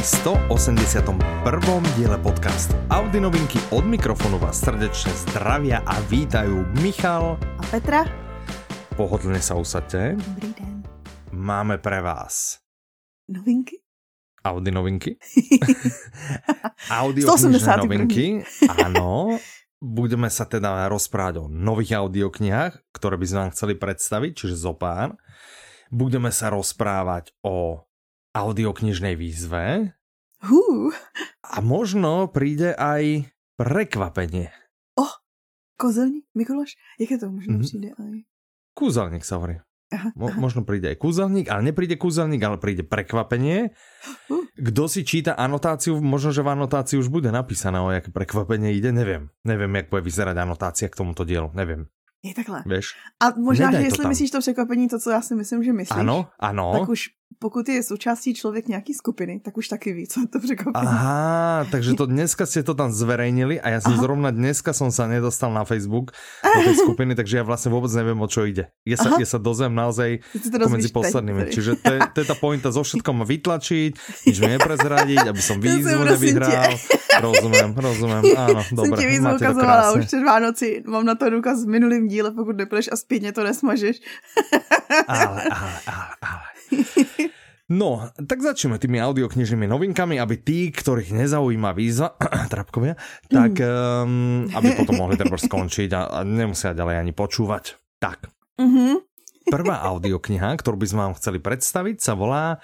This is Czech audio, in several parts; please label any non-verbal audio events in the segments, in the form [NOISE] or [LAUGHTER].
Pri 181. diele podcastu Audi novinky od mikrofonu vás srdečne zdravia a vítajú Michal a Petra. Pohodlne sa usadte. Dobrý den. Máme pre vás novinky. Audi novinky. [LAUGHS] Audio novinky. Áno. Budeme sa teda rozprávať o nových audioknihách, ktoré by sme vám chceli predstaviť, čiže zo pár. Budeme sa rozprávať o audioknižnej výzve. Hú. A možno príde aj prekvapenie. O, oh, kozelník, Mikuláš, jak je to možno mm-hmm. přijde aj? Kúzelník sa hovorí. Aha, Mo- aha. Možno príde aj kúzelník, ale nepríde kúzelník, ale príde prekvapenie. Uh. Kto si číta anotáciu, možno, že v anotácii už bude napísané, o jaké prekvapenie ide, neviem. Neviem, jak bude vyzerať anotácia k tomuto dielu, neviem. Je takhle. Víš? A možná, Nedaj že jestli myslíš to překvapení, to, co já si myslím, že myslíš. Ano, ano. Tak už pokud je součástí člověk nějaký skupiny, tak už taky ví, co je to překvapení. Aha, takže to dneska ste to tam zverejnili a ja som Aha. zrovna dneska som sa nedostal na Facebook do tej skupiny, takže ja vlastne vôbec neviem, o čo ide. Je sa, je sa dozem naozaj medzi poslednými. Teď, Čiže to, to je tá pointa zo všetkom ma vytlačiť, nič mi neprezradiť, aby som [LAUGHS] výzvu nevyhral. Rozumím, rozumím, [LAUGHS] áno, dobre. Jsem ti výzvu ukazovala už před Vánoci, mám na to důkaz v minulým díle, pokud nepůjdeš a zpětně to nesmažeš. ale, ale, ale, ale. No, tak začneme tými audioknižnými novinkami, aby tí, ktorých nezaujíma výzva, [CLEARS THROAT] trapkovia, tak um, aby potom mohli treba skončiť a, a nemusia ďalej ani počúvať. Tak. Mm-hmm. Prvá audiokniha, ktorú by sme vám chceli predstaviť, sa volá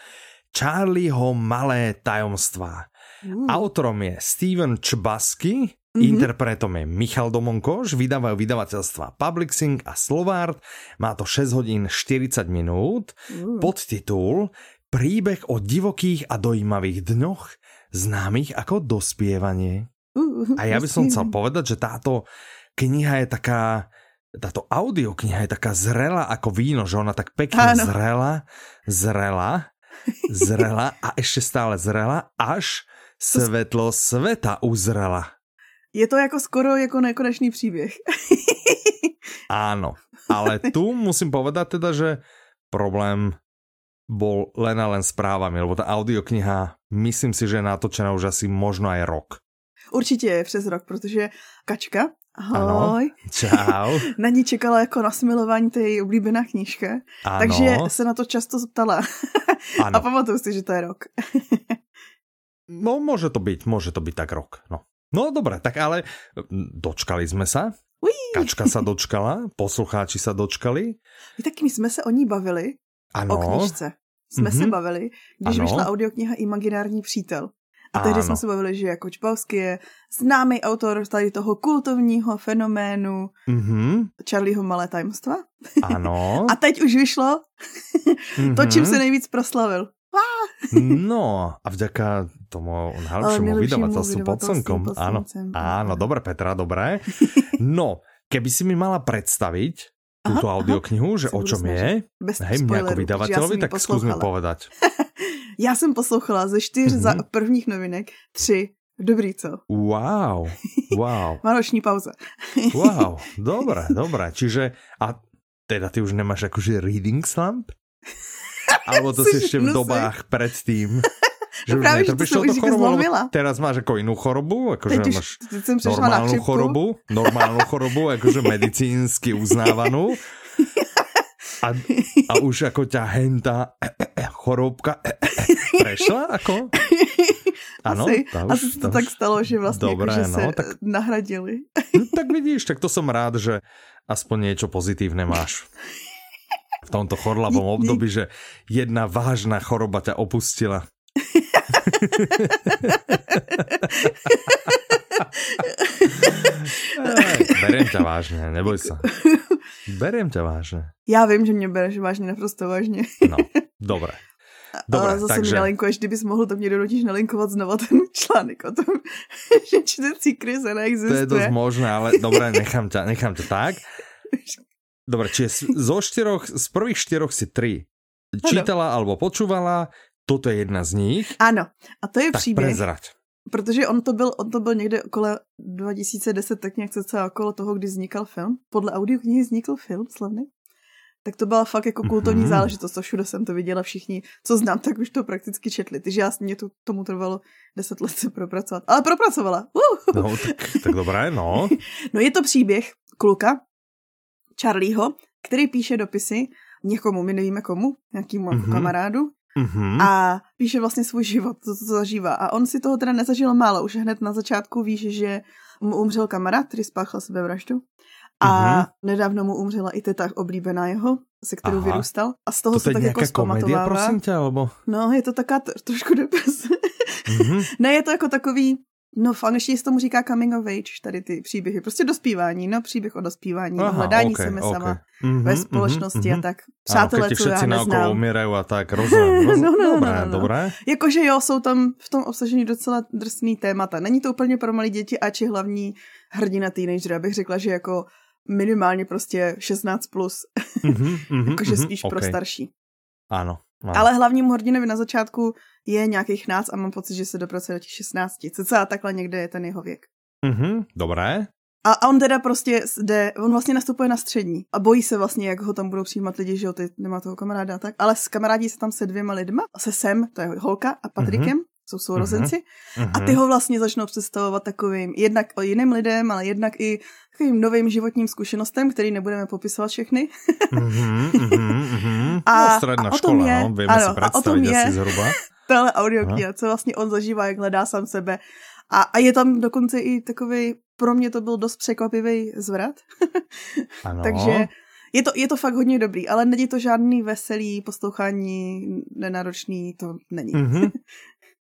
Charlieho malé tajomstvá. Mm. Autorom je Steven Čbasky, Mm-hmm. Interpretom je Michal Domonkoš, vydávajú vydavateľstva Publixing a Slovart. Má to 6 hodín 40 minút. Mm. Podtitul Príbeh o divokých a dojímavých dňoch, známych ako dospievanie. Uh, a ja by som chcel povedať, že táto kniha je taká, táto audiokniha je taká zrela ako víno, že ona tak pekne Áno. zrela, zrela, zrela a ešte stále zrela, až svetlo sveta uzrela. Je to jako skoro jako nekonečný příběh. [LAUGHS] Áno, ale tu musím povedať teda, že problém bol len a len správami, lebo ta audiokniha, myslím si, že je natočená už asi možno aj rok. Určitě je přes rok, protože Kačka, ahoj. Ano, čau. [LAUGHS] na ní čekala jako na smilování, to je její oblíbená knížka. Ano. Takže se na to často ptala. Ano. [LAUGHS] A pamatuju si, že to je rok. no, může to být, může to být tak rok, no. No dobré, tak ale dočkali jsme se. Kačka sa dočkala, poslucháči sa dočkali. I tak my jsme se o ní bavili, ano. o knižce. Jsme mm-hmm. se bavili, když ano. vyšla audiokniha Imaginární přítel. A tehdy jsme se bavili, že jako Čpavsky je známý autor tady toho kultovního fenoménu mm-hmm. Charlieho malé tajemstva. Ano. [LAUGHS] a teď už vyšlo [LAUGHS] to, čím se nejvíc proslavil. No a vďaka tomu najlepšiemu vydavateľstvu pod slnkom. Áno, áno, dobre Petra, dobre. [LAUGHS] No, keby si mi mala predstaviť túto audioknihu, že o čom je, hej, mne ako vydavateľovi, tak skús mi povedať. [LAUGHS] Já jsem poslouchala ze čtyř mm-hmm. za prvních novinek tři Dobrý, co? Wow, wow. [LAUGHS] Vánoční pauza. wow, dobré, dobré. Čiže, a teda ty už nemáš akože reading slump? Alebo to si ešte v dobách predtým. [LAUGHS] Že no právě, že to jsem už chorobu, Teraz máš jako jinou chorobu, akože máš normálnu chorobu, normálnu chorobu, akože medicínsky uznávanú. A, a už ako ťa henta chorobka prešla, ako? [LAUGHS] Ano, asi, už, asi to, tak stalo, že vlastně Dobré, jako, že no, se tak, nahradili. No, tak vidíš, tak to som rád, že aspoň niečo pozitívne máš v tomto chorlavom období, že jedna vážna choroba ťa opustila. [LAUGHS] Beriem ťa vážne, neboj sa. Beriem ťa vážne. Já vím, že mě bereš vážně, naprosto vážně. No, dobré. Dobre, Ale zase takže... mi nalinkuješ, kdybys mohl, to mě donutíš nalinkovat znova ten článek o tom, [LAUGHS] že čtecí krize neexistuje. To je dosť možné, ale dobré, nechám ťa, nechám ťa tak. [LAUGHS] Dobre, čiže zo štyroch, z prvých štyroch si tri čítala ano. alebo počúvala, toto je jedna z nich. Ano, a to je tak příběh. prezrať. Protože on to byl, on to byl někde okolo 2010, tak nějak celá okolo toho, kdy vznikal film. Podle audioknihy vznikl film slavný. tak to byla fakt jako kultovní mm-hmm. záležitost. To všude jsem to viděla všichni, co znám, tak už to prakticky četli. Takže já mě to tomu trvalo deset let se propracovat. Ale propracovala. Uh. No, tak, tak dobré, no. [LAUGHS] no je to příběh kluka, Charlieho, který píše dopisy někomu, my nevíme komu, nějakému mm-hmm. kamarádu, Mm-hmm. A píše vlastně svůj život, to, co zažívá. A on si toho teda nezažil málo. Už hned na začátku víš, že mu umřel kamarád, který spáchal sebevraždu. A mm-hmm. nedávno mu umřela i teta oblíbená jeho, se kterou Aha. vyrůstal. A z toho to se tak jako komedia, prosím tě, alebo? No, je to taká trošku deprese. Mm-hmm. [LAUGHS] ne, je to jako takový, No v angličtině se tomu říká coming of age, tady ty příběhy. Prostě dospívání, no příběh o dospívání, Aha, hledání okay, sebe okay. sama mm-hmm, ve společnosti mm-hmm. a tak. Přátelé, co já neznám. umírají a tak, [LAUGHS] rozumím. rozumím. no, no, dobré, no, no, no. dobré. Jakože jo, jsou tam v tom obsažení docela drsný témata. Není to úplně pro malé děti, ač je hlavní hrdina teenager, abych řekla, že jako minimálně prostě 16 plus. Mm-hmm, mm-hmm, [LAUGHS] Jakože mm-hmm, spíš okay. pro starší. Ano, ano. Ale hlavnímu hrdinovi na začátku je nějakých nás a mám pocit, že se dopracuje do těch 16. a takhle někde je ten jeho věk. Mhm, dobré. A, a on teda prostě jde, on vlastně nastupuje na střední a bojí se vlastně, jak ho tam budou přijímat lidi, že jo, ty nemá toho kamaráda a tak. Ale s kamarádí se tam se dvěma lidma, se Sem, to je holka, a Patrikem, mm-hmm jsou sourozenci, mm-hmm. a ty ho vlastně začnou představovat takovým, jednak o jiným lidem, ale jednak i takovým novým životním zkušenostem, který nebudeme popisovat všechny. mm-hmm, mm-hmm. [LAUGHS] A, no, a škola, je, no, víme ano, si představit asi [LAUGHS] zhruba. Tohle audiokniha, co vlastně on zažívá, jak hledá sám sebe. A, a je tam dokonce i takový, pro mě to byl dost překvapivý zvrat. [LAUGHS] ano. Takže je to, je to fakt hodně dobrý, ale není to žádný veselý poslouchání, nenáročný, to není. Mm-hmm.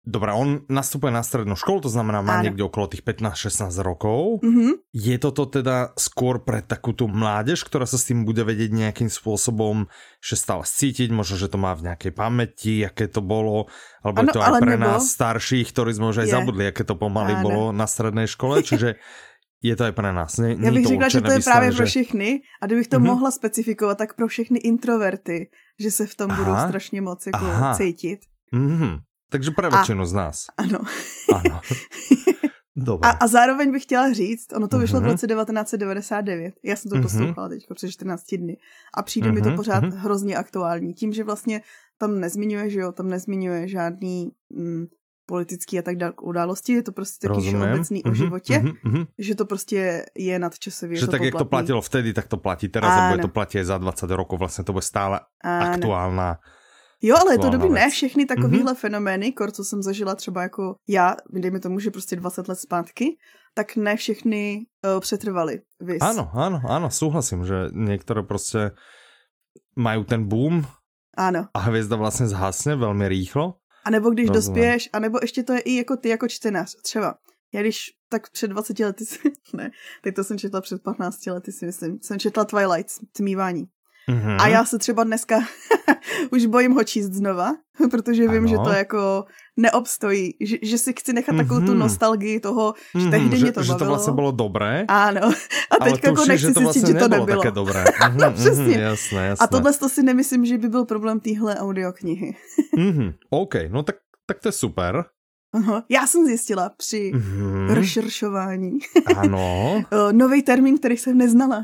Dobre, on nastupuje na strednú školu, to znamená má niekde okolo tých 15-16 rokov. Mm-hmm. Je toto teda skôr pre takú tú mládež, ktorá sa s tým bude vedieť nejakým spôsobom že stále cítiť, možno, že to má v nejakej pamäti, aké to bolo, alebo ano, je to aj pre nebo... nás starších, ktorí sme už aj je. zabudli, aké to pomaly ano. bolo na strednej škole, [LAUGHS] čiže je to aj pre nás. Ne, Já bych to řekla, že to je právě že... pro všechny a kdybych to mm-hmm. mohla specifikovat, tak pro všechny introverty, že se v tom Aha. budou strašně moc jako Aha. cítit. Mm-hmm. Takže pro většinu z nás. Ano. ano. [LAUGHS] A, a zároveň bych chtěla říct, ono to vyšlo mm-hmm. v mhm. roce 1999. Já jsem to mm-hmm. poslouchala teď před 14 dny. A přijde mm-hmm. mi to mhm, pořád mm-hmm. hrozně aktuální. Tím, že vlastně tam nezmiňuje, že jo, tam nezmiňuje žádný mm, politický a tak dále události, je to prostě taky všeobecný mm-hmm, o životě, mm-hmm, že to prostě je nadčasově. Že tak, jak to platilo vtedy, tak to platí teraz a bude to platit za 20 rokov, vlastně to bude stále Áno. aktuálna Jo, ale je to dobrý, ne všechny takovýhle mm-hmm. fenomény, kor, co jsem zažila třeba jako já, dejme tomu, že prostě 20 let zpátky, tak ne všechny uh, přetrvaly. Vys. Ano, ano, ano, souhlasím, že některé prostě mají ten boom ano. a hvězda vlastně zhasne velmi rýchlo. A nebo když Rozumím. dospěješ, a nebo ještě to je i jako ty jako čtenář. Třeba já když tak před 20 lety, [LAUGHS] ne, teď to jsem četla před 15 lety si myslím, jsem četla Twilight, tmívání. Mm-hmm. A já se třeba dneska [LAUGHS] už bojím ho číst znova, [LAUGHS] protože vím, ano. že to jako neobstojí, že, že si chci nechat mm-hmm. takovou tu mhm. nostalgii toho, že mm-hmm, tehdy že, mě to že bavilo. to vlastně bylo dobré. Ano. [LAUGHS] A teď jako nechci to vlastně že to nebylo. také dobré. Mm-hmm, Přesně. Mm-hmm, jasné, jasné. A tohle to si nemyslím, že by byl problém téhle audioknihy. mm-hmm, OK, no tak, tak to je super. Aha. Já jsem zjistila při mm-hmm. rešeršování ano. [LAUGHS] nový termín, který jsem neznala.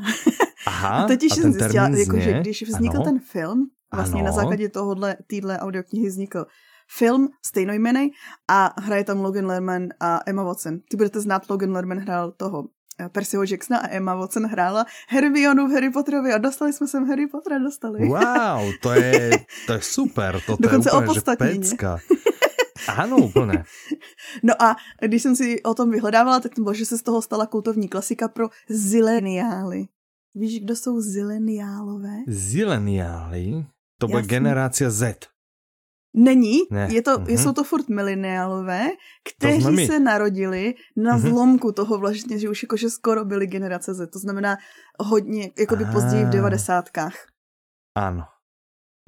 Aha, a totiž a jsem zjistila, jako, že když vznikl ano. ten film, vlastně ano. na základě tohohle, týdle audioknihy vznikl film stejnojmenej a hraje tam Logan Lerman a Emma Watson. Ty budete znát, Logan Lerman hrál toho eh, Percyho Jacksona a Emma Watson hrála Hermionu v Harry Potterovi a dostali jsme sem Harry Pottera, dostali. Wow, to je, to je super, [LAUGHS] to, to je úplně, že pecka. [LAUGHS] Ano, úplně. [LAUGHS] no a když jsem si o tom vyhledávala, tak to bylo, že se z toho stala kultovní klasika pro zileniály. Víš, kdo jsou zileniálové? Zileniály? To bude generácia Z. Není, ne. je to, mm-hmm. jsou to furt mileniálové, kteří se narodili na mm-hmm. zlomku toho vlastně, že už jakože skoro byli generace Z, to znamená hodně, jako by později v devadesátkách. Ano.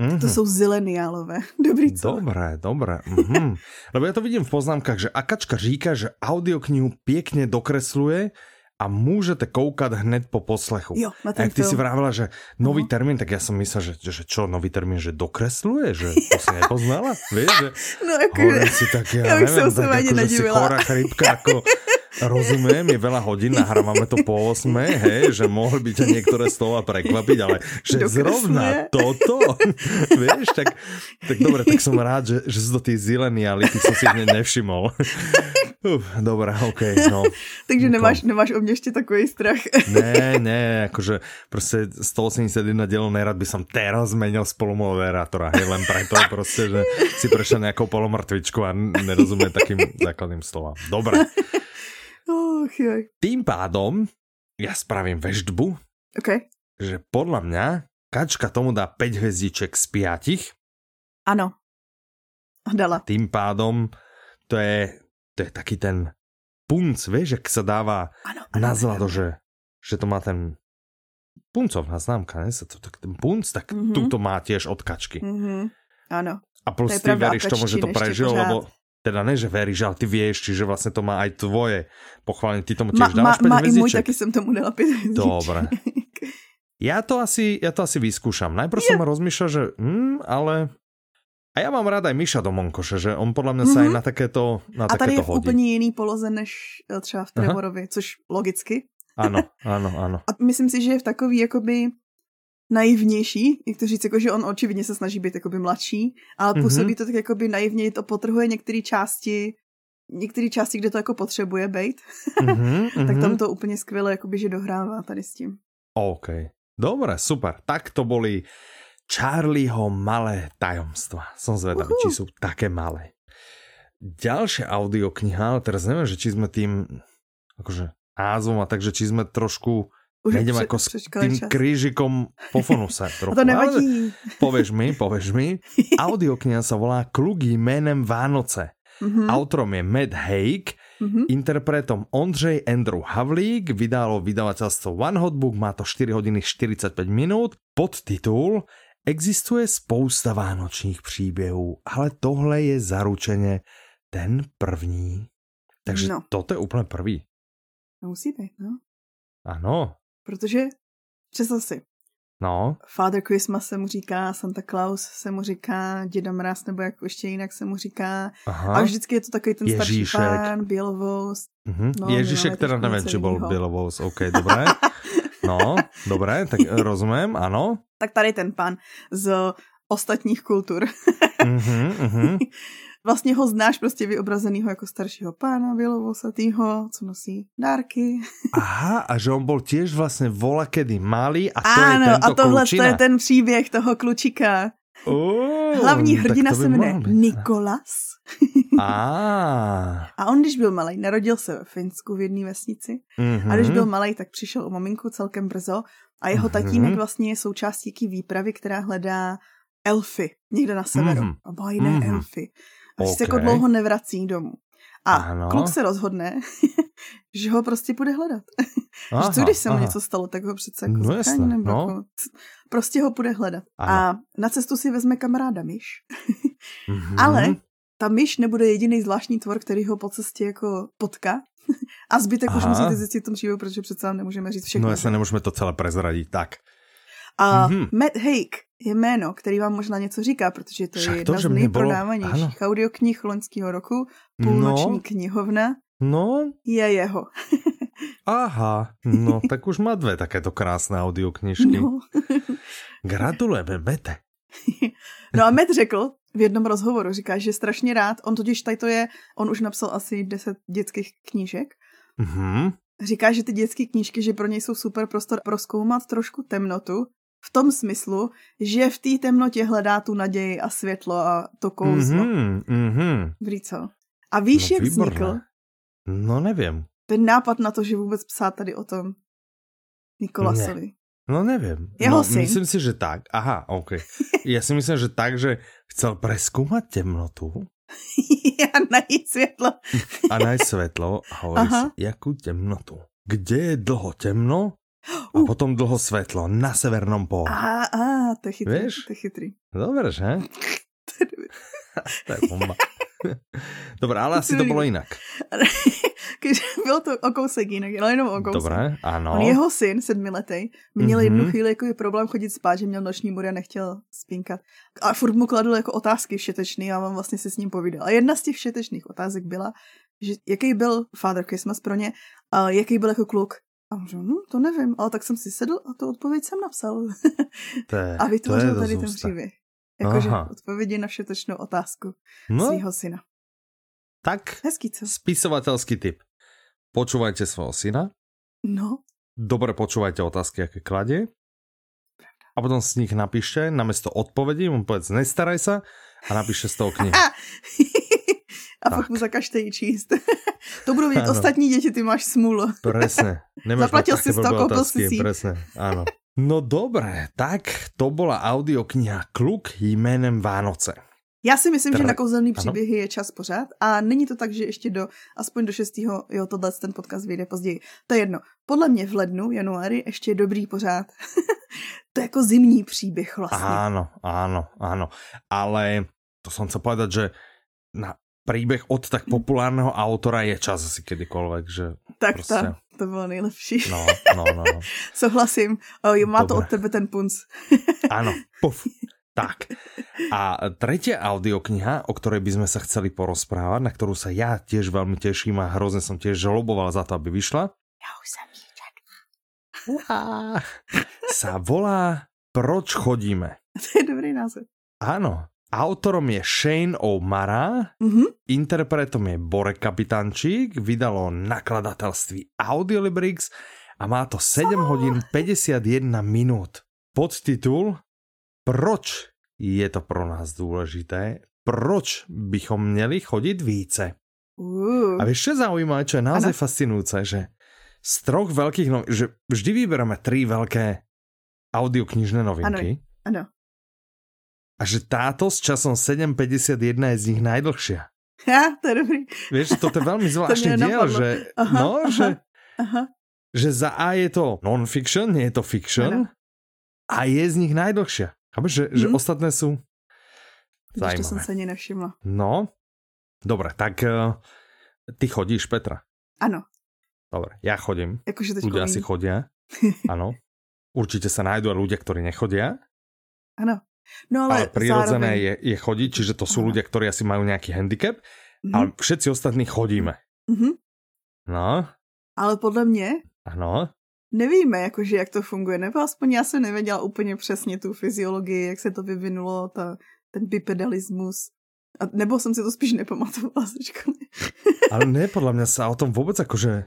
Mm-hmm. To jsou zileniálové. [LAUGHS] Dobrý co? Dobré, dobré. Mm-hmm. [LAUGHS] Lebo já to vidím v poznámkách, že Akačka říká, že audioknihu pěkně dokresluje a můžete koukat hned po poslechu. Jo, na ten a jak ty si vravila, že nový uh-huh. termín, tak já jsem myslel, že, že čo, nový termín, že dokresluje, že [LAUGHS] to si nepoznala, víš, že no, jako, si tak, já, já nevím, tak jako, že si chora chrypka, jako rozumiem, je veľa hodín, nahrávame to po 8, hej, že mohli by ťa niektoré slova prekvapiť, ale že Dokresne. zrovna toto, vieš, tak, tak dobre, tak som rád, že, že sú to tí zileniali, ty som si hneď nevšimol. Uf, dobré, OK, no. Takže nemáš, nemáš o mne ešte takový strach. ne, ne, akože proste 181 dielov nerad by som teraz zmenil spolumoderátora, hej, len preto proste, že si prešiel nejakou polomrtvičku a nerozumie takým základným slovám. Dobre. Oh, Tým pádom ja spravím veždbu, okay. že podľa mňa Kačka tomu dá 5 hvězdiček z 5. Ano. A dala. Tým pádom to je, to je taký ten punc, vieš, jak sa dáva ano, ano, na zlato, že, že to má ten puncovná známka, ne? to, tak ten punc, tak mm -hmm. tu to má tiež od kačky. Mm -hmm. Ano. A plus ty veríš tomu, že to prežil, lebo teda ne, že veríš, ale ty vieš, čiže vlastne to má aj tvoje pochválenie. Ty tomu tiež ma, 5 má i môj, taky som tomu dala 5 hvězdiček. Dobre. [LAUGHS] Ja to asi, ja to asi vyskúšam. Najprv yeah. som rozmýšľal, že hm, ale a já mám rád aj Miša do Monkoše, že on podle mě mm -hmm. se aj mhm. na takéto na A tady je v úplně jiný poloze než eh, třeba v Trevorovi, Aha. což logicky. Ano, ano, ano. A myslím si, že je v takový jakoby naivnější, jak to říct, jako, že on očividně se snaží být jakoby mladší, ale mhm. působí mm-hmm. to tak jakoby naivně, to potrhuje některé části, některé části, kde to jako potřebuje být, mm-hmm, [LAUGHS] tak tam mhm. to úplně skvěle jakoby, že dohrává tady s tím. OK. Dobre, super. Tak to boli Charlieho malé tajomstva. Som zvedavý, uh-huh. či sú také malé. Ďalšia audiokniha, ale teraz neviem, že či sme tým akože názvom a takže či sme trošku už nejdem ako s tým čas. krížikom po fonuse. [LAUGHS] Trochu. to nevadí. [LAUGHS] Povieš mi, povieš mi. [LAUGHS] Audiokniha sa volá Klugy jménem Vánoce. Mm-hmm. Autorom je Matt Haig, mm-hmm. interpretom Ondřej Andrew Havlík, vydalo vydavateľstvo One Hot Book, má to 4 hodiny 45 minút, podtitul Existuje spousta vánočních příběhů, ale tohle je zaručeně ten první. Takže no. toto je úplně první. Musí být, no. Ano. Protože, představ si, No. Father Christmas se mu říká, Santa Claus se mu říká, Děda Mraz, nebo jak ještě jinak se mu říká. Aha. A vždycky je to takový ten Ježíšek. starší pán, Bělovous. Mm-hmm. No, Ježíšek teda nevím, či byl Bělovous. OK, dobré. no, [LAUGHS] dobré, tak rozumím, ano. Tak tady ten pán z ostatních kultur. mm-hmm, mm-hmm. [LAUGHS] vlastně ho znáš prostě vyobrazenýho jako staršího pána bělovosatýho, co nosí dárky. [LAUGHS] Aha, a že on byl těž vlastně vola kedy malý a to ano, je tento a tohle klučina. to je ten příběh toho klučika. Uh, Hlavní hrdina se jmenuje Nikolas. [LAUGHS] ah. A on, když byl malý, narodil se ve Finsku v jedné vesnici. Mm-hmm. A když mhm. byl malý, tak přišel o maminku celkem brzo. A jeho mm-hmm. tatínek vlastně je součástí výpravy, která hledá elfy někde na severu. Mm-hmm. A mm-hmm. elfy okay. se jako dlouho nevrací domů. A ano. kluk se rozhodne, [LAUGHS] že ho prostě bude hledat. Aha, [LAUGHS] že co když se mu něco stalo, tak ho přece jako no jasne, nebo no. jako, prostě ho bude hledat. Ano. A na cestu si vezme kamaráda myš. mm-hmm. [LAUGHS] Ale ta myš nebude jediný zvláštní tvor, který ho po cestě jako potká. A zbytek Aha. už musíte zjistit v tom příběhu, protože přece nemůžeme říct všechno. No jasně, nemůžeme to celé prezradit, tak. A mm-hmm. Matt Haig je jméno, který vám možná něco říká, protože to Však je jedna to, z nejprodávanějších bylo... audioknih loňského roku, půlnoční no. knihovna. No. Je jeho. [LAUGHS] Aha, no tak už má dvě takéto krásné audioknižky. No. [LAUGHS] Gratulujeme, Mete. [LAUGHS] no a Met řekl v jednom rozhovoru, říká, že je strašně rád, on totiž tady to je, on už napsal asi 10 dětských knížek. Mm-hmm. Říká, že ty dětské knížky, že pro něj jsou super prostor proskoumat trošku temnotu, v tom smyslu, že v té temnotě hledá tu naději a světlo a to kouzlo. Mm-hmm, mm-hmm. Co? A víš, no, jak výborné. vznikl? No nevím. Ten nápad na to, že vůbec psát tady o tom Nikolasovi. Ne. No nevím. Jeho no, syn. Myslím si, že tak. Aha, OK. [LAUGHS] Já si myslím, že tak, že chcel preskúmať temnotu. [LAUGHS] a najít světlo. a najít světlo a hovorí si, jakou temnotu. Kde je dlho temno, a uh. potom dlho svetlo na severnom póle. Á, á, to je chytrý. Vieš? To je chytrý. Dobre, že? [LAUGHS] to je bomba. Dobre, ale asi to bylo jinak. [LAUGHS] bylo to o kousek jinak, ale jenom o kousek. Dobré, ano. On jeho syn, sedmiletý, měl mm-hmm. jednu chvíli jako problém chodit spát, že měl noční můry a nechtěl spínkat. A furt mu kladl jako otázky všetečný a on vlastně se s ním povídal. A jedna z těch všetečných otázek byla, že jaký byl Father Christmas pro ně, a jaký byl jako kluk. A můžu, no, to nevím, ale tak jsem si sedl a tu odpověď jsem napsal. To je, [LAUGHS] a vytvořil to je tady ten příběh. Jakože odpovědi na všetečnou otázku no, svého syna. Tak, Hezký, co? spisovatelský tip. Počúvajte svojho syna. No. Dobre počúvajte otázky, aké kladie. A potom z nich napíšte, namiesto odpovedí, mu povedz, nestaraj sa a napíše z toho knihu. [LAUGHS] a tak. pak mu zakažte ji číst. To budou vidět ostatní děti, ty máš smůlu. Presne. Nemáš Zaplatil si to, koupil si si. Presne, áno. No dobré, tak to byla audiokniha Kluk jménem Vánoce. Já si myslím, Tr... že na kouzelný příběhy ano? je čas pořád a není to tak, že ještě do, aspoň do 6. jo, tohle ten podcast vyjde později. To je jedno. Podle mě v lednu, januári ještě je dobrý pořád. [LAUGHS] to je jako zimní příběh vlastně. Áno, áno, áno. Ale to jsem chcel povedať, že na příběh od tak populárního autora je čas asi kedykoľvek, že Tak prostě... ta, to bylo nejlepší. No, no, no. no. [LAUGHS] Souhlasím. O, má Dobre. to od tebe ten punc. [LAUGHS] Áno, puf. Tak. A tretia audiokniha, o ktorej by sme sa chceli porozprávať, na ktorú sa ja tiež veľmi teším a hrozne som tiež žaloboval za to, aby vyšla. Ja už som sa volá Proč chodíme? [LAUGHS] To je dobrý název. Áno. Autorom je Shane O'Mara, mm-hmm. interpretom je Bore Kapitančík, vydalo nakladatelství Audiolibrix a má to 7 hodín 51 minút. Podtitul proč je to pro nás důležité, proč bychom měli chodit více. Uh. A víš, čo je zaujímavé, čo je naozaj ano. fascinujúce, že z troch veľkých novín, že vždy vyberáme tri veľké audioknižné novinky. Ano, ano. A že táto s časom 7.51 je z nich najdlhšia. Ja, to je dobrý. Vieš, to je veľmi [LAUGHS] zvláštny diel, že, aha, no, aha, že, aha. že za A je to non-fiction, nie je to fiction, ano. a je z nich najdlhšia. Chápeš, že, mm. že mhm. ostatné sú zajímavé. to som sa ani nevšimla. No, dobre, tak uh, ty chodíš, Petra? Ano. Dobre, ja chodím. Jakože ľudia asi chodia. [LAUGHS] Ano. Určite sa nájdú aj ľudia, ktorí nechodia. Ano. No ale, ale prirodzené zároveň... je, je chodiť, čiže to sú ano. ľudia, ktorí asi majú nejaký handicap, mm-hmm. ale všetci ostatní chodíme. Mm-hmm. No. Ale podle mě ano nevíme, jakože, jak to funguje, nebo aspoň já jsem nevěděla úplně přesně tu fyziologii, jak se to vyvinulo, ta, ten bipedalismus. A nebo jsem si to spíš nepamatovala [LAUGHS] ze školy. Ale ne, podle mě se o tom vůbec jakože,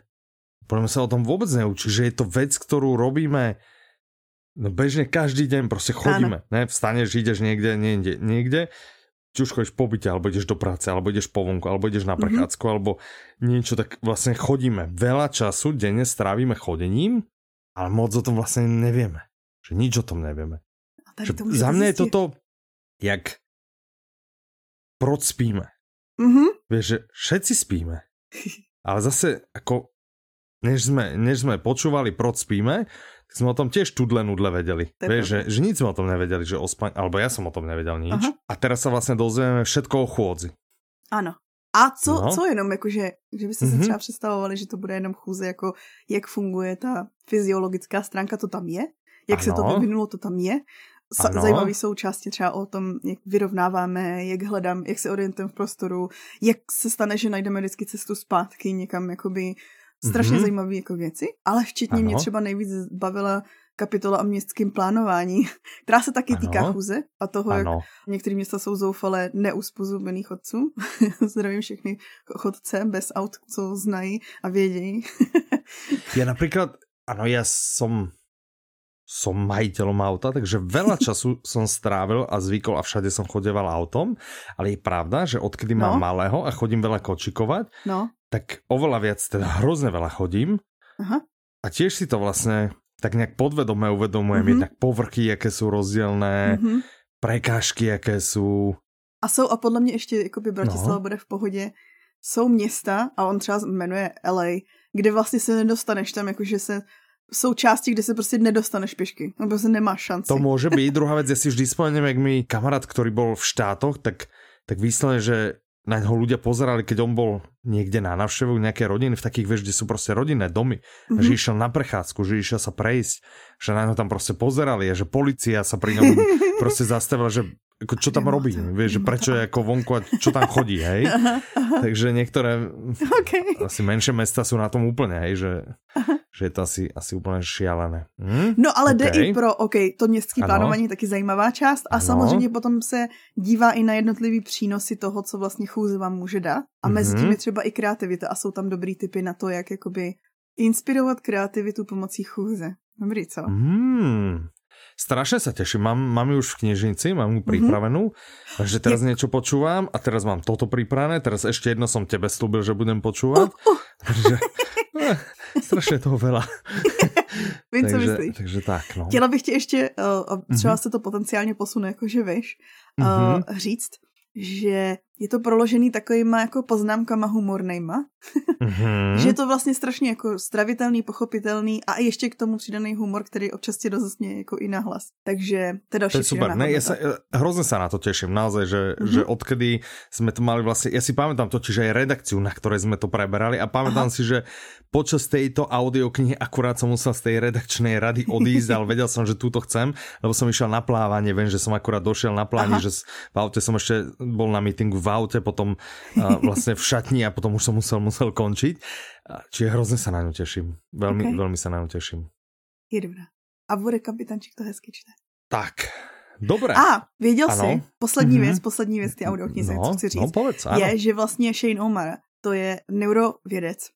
podle mě se o tom vůbec neučí, že je to věc, kterou robíme no bežně každý den, prostě chodíme, ne, vstaneš, jdeš někde, někde, někde, či už chodíš po byte, alebo ideš do práce, alebo ideš po vonku, alebo ideš na mhm. prechádzku, mm -hmm. alebo niečo, tak vlastne chodíme. Veľa času denne strávíme chodením, ale moc o tom vlastne nevieme. Že nič o tom nevieme. Že za mňa je toto, jak proč spíme. Mm -hmm. Vieš, že všetci spíme. [LAUGHS] Ale zase, ako, než sme, než sme počúvali proč spíme, sme o tom tiež tudle nudle vedeli. Vieš, že, že nic sme o tom nevedeli, že o spaň, alebo ja som o tom nevedel nič. Aha. A teraz sa vlastne dozvieme všetko o chôdzi. Ano. A co, no. co jenom, jakože, že byste mm-hmm. si mhm. třeba představovali, že to bude jenom chůze, jako jak funguje ta fyziologická stránka, to tam je, jak ano. se to vyvinulo, to tam je. Sa- zajímavé jsou části třeba o tom, jak vyrovnáváme, jak hledám, jak se orientujeme v prostoru, jak se stane, že najdeme vždycky cestu zpátky někam, jakoby strašně mm-hmm. zajímavé jako věci, ale včetně ano. mě třeba nejvíc bavila kapitola o městském plánování, [LAUGHS] která se taky ano. týká chůze a toho, ano. jak některé města jsou zoufalé neuspůsobených chodců. [LAUGHS] Zdravím všechny chodce bez aut, co znají a vědějí. [LAUGHS] ja například, ano, já jsem som majiteľom auta, takže veľa [LAUGHS] času som strávil a zvykol a všade som chodeval autom, ale je pravda, že odkedy no. mám malého a chodím veľa kočikovať, no. tak oveľa viac, teda hrozne veľa chodím Aha. a tiež si to vlastne tak nejak podvedome uvedomujem mm-hmm. jednak povrchy, jaké jsou rozdielné, mm-hmm. prekážky, jaké jsou. A jsou, a podle mě ještě, jako by Bratislava no. bude v pohodě, jsou města, a on třeba jmenuje LA, kde vlastně se nedostaneš tam, jakože se jsou části, kde se prostě nedostaneš pěšky, nebo se nemá šanci. To může být. [LAUGHS] Druhá věc, si vždy spomeniem, jak mi kamarát, který byl v štátoch, tak, tak výsledne, že na něho ľudia pozerali, keď on bol niekde na návštevu nejaké rodiny, v takých, vieš, kde sú prostě rodinné domy, mm -hmm. že išiel na prechádzku, že išiel sa prejsť, že na něho tam prostě pozerali a že policia sa pri ňom [LAUGHS] prostě zastavila, že ako čo tam robí, vieš, že prečo je ako vonku a čo tam chodí, hej. Takže niektoré okay. asi menšie mesta sú na tom úplne, hej, že, že je to asi, asi úplně šialené. Hm? No ale okay. jde i pro, OK, to městské plánování je taky zajímavá část a ano. samozřejmě potom se dívá i na jednotlivý přínosy toho, co vlastně chůze vám může dát a mezi mm-hmm. tím je třeba i kreativita a jsou tam dobrý typy na to, jak jakoby inspirovat kreativitu pomocí chůze. Dobrý, co? Hmm, Strašne sa teším, mám, mám ju už v knižnici, mám ju mhm. pripravenú, mm-hmm. takže teraz Je... niečo počúvam a teraz mám toto pripravené, teraz ešte jedno som tebe slúbil, že budem počúvať, uh, uh. [LAUGHS] takže eh, strašne toho veľa. [LAUGHS] Vím, takže, co myslíš. Takže tak, no. Chtěla bych ti ještě, uh, třeba mm-hmm. se to potenciálně posune, jakože víš, uh, mm-hmm. říct, že je to proložený takovýma jako poznámkama humornejma, mm-hmm. že je to vlastně strašně jako stravitelný, pochopitelný a ještě k tomu přidaný humor, který občas tě rozesměje jako i na hlas. Takže to je další To je super, ne, ja sa, hrozně se na to těším, naozaj, že, mm-hmm. že odkedy jsme to mali vlastně, ja si pamätám totiž aj redakciu, na ktorej jsme to preberali a pamätám Aha. si, že počas tejto audioknihy akurát som musel z tej redakčnej rady odísť, ale vedel som, že túto chcem, lebo som išiel na plávanie, viem, že som akurát došiel na Aha. že v aute som ešte bol na meetingu v aute, potom vlastne v šatni a potom už som musel, musel končiť. Čiže hrozně se na ňu těším. Velmi, okay. velmi se na ňu těším. Je dobrá. A bude kapitančík to hezky čte. Tak, Dobré. A, věděl ano. jsi, poslední mm-hmm. věc, poslední věc ty audioknize, no, co chci říct, no, povedz, je, že vlastně Shane Omar, to je neurovědec.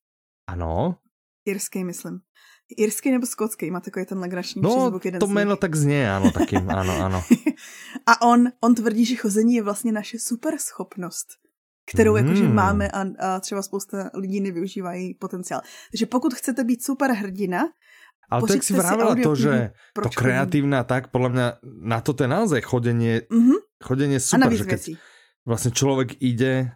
Ano. Irský, myslím. Irský nebo skotský, má takový ten legrační no, přízvuk jeden to jméno tak zně, ano, taky, [LAUGHS] ano, ano. a on, on tvrdí, že chození je vlastně naše super schopnost kterou hmm. jakože máme a, a třeba spousta lidí nevyužívají potenciál. Takže pokud chcete být super hrdina, ale to, jak si vravila to, že to kreatívne tak, podľa mňa na to je naozaj chodenie, mm-hmm. chodenie super, že keď věcí. vlastne človek ide,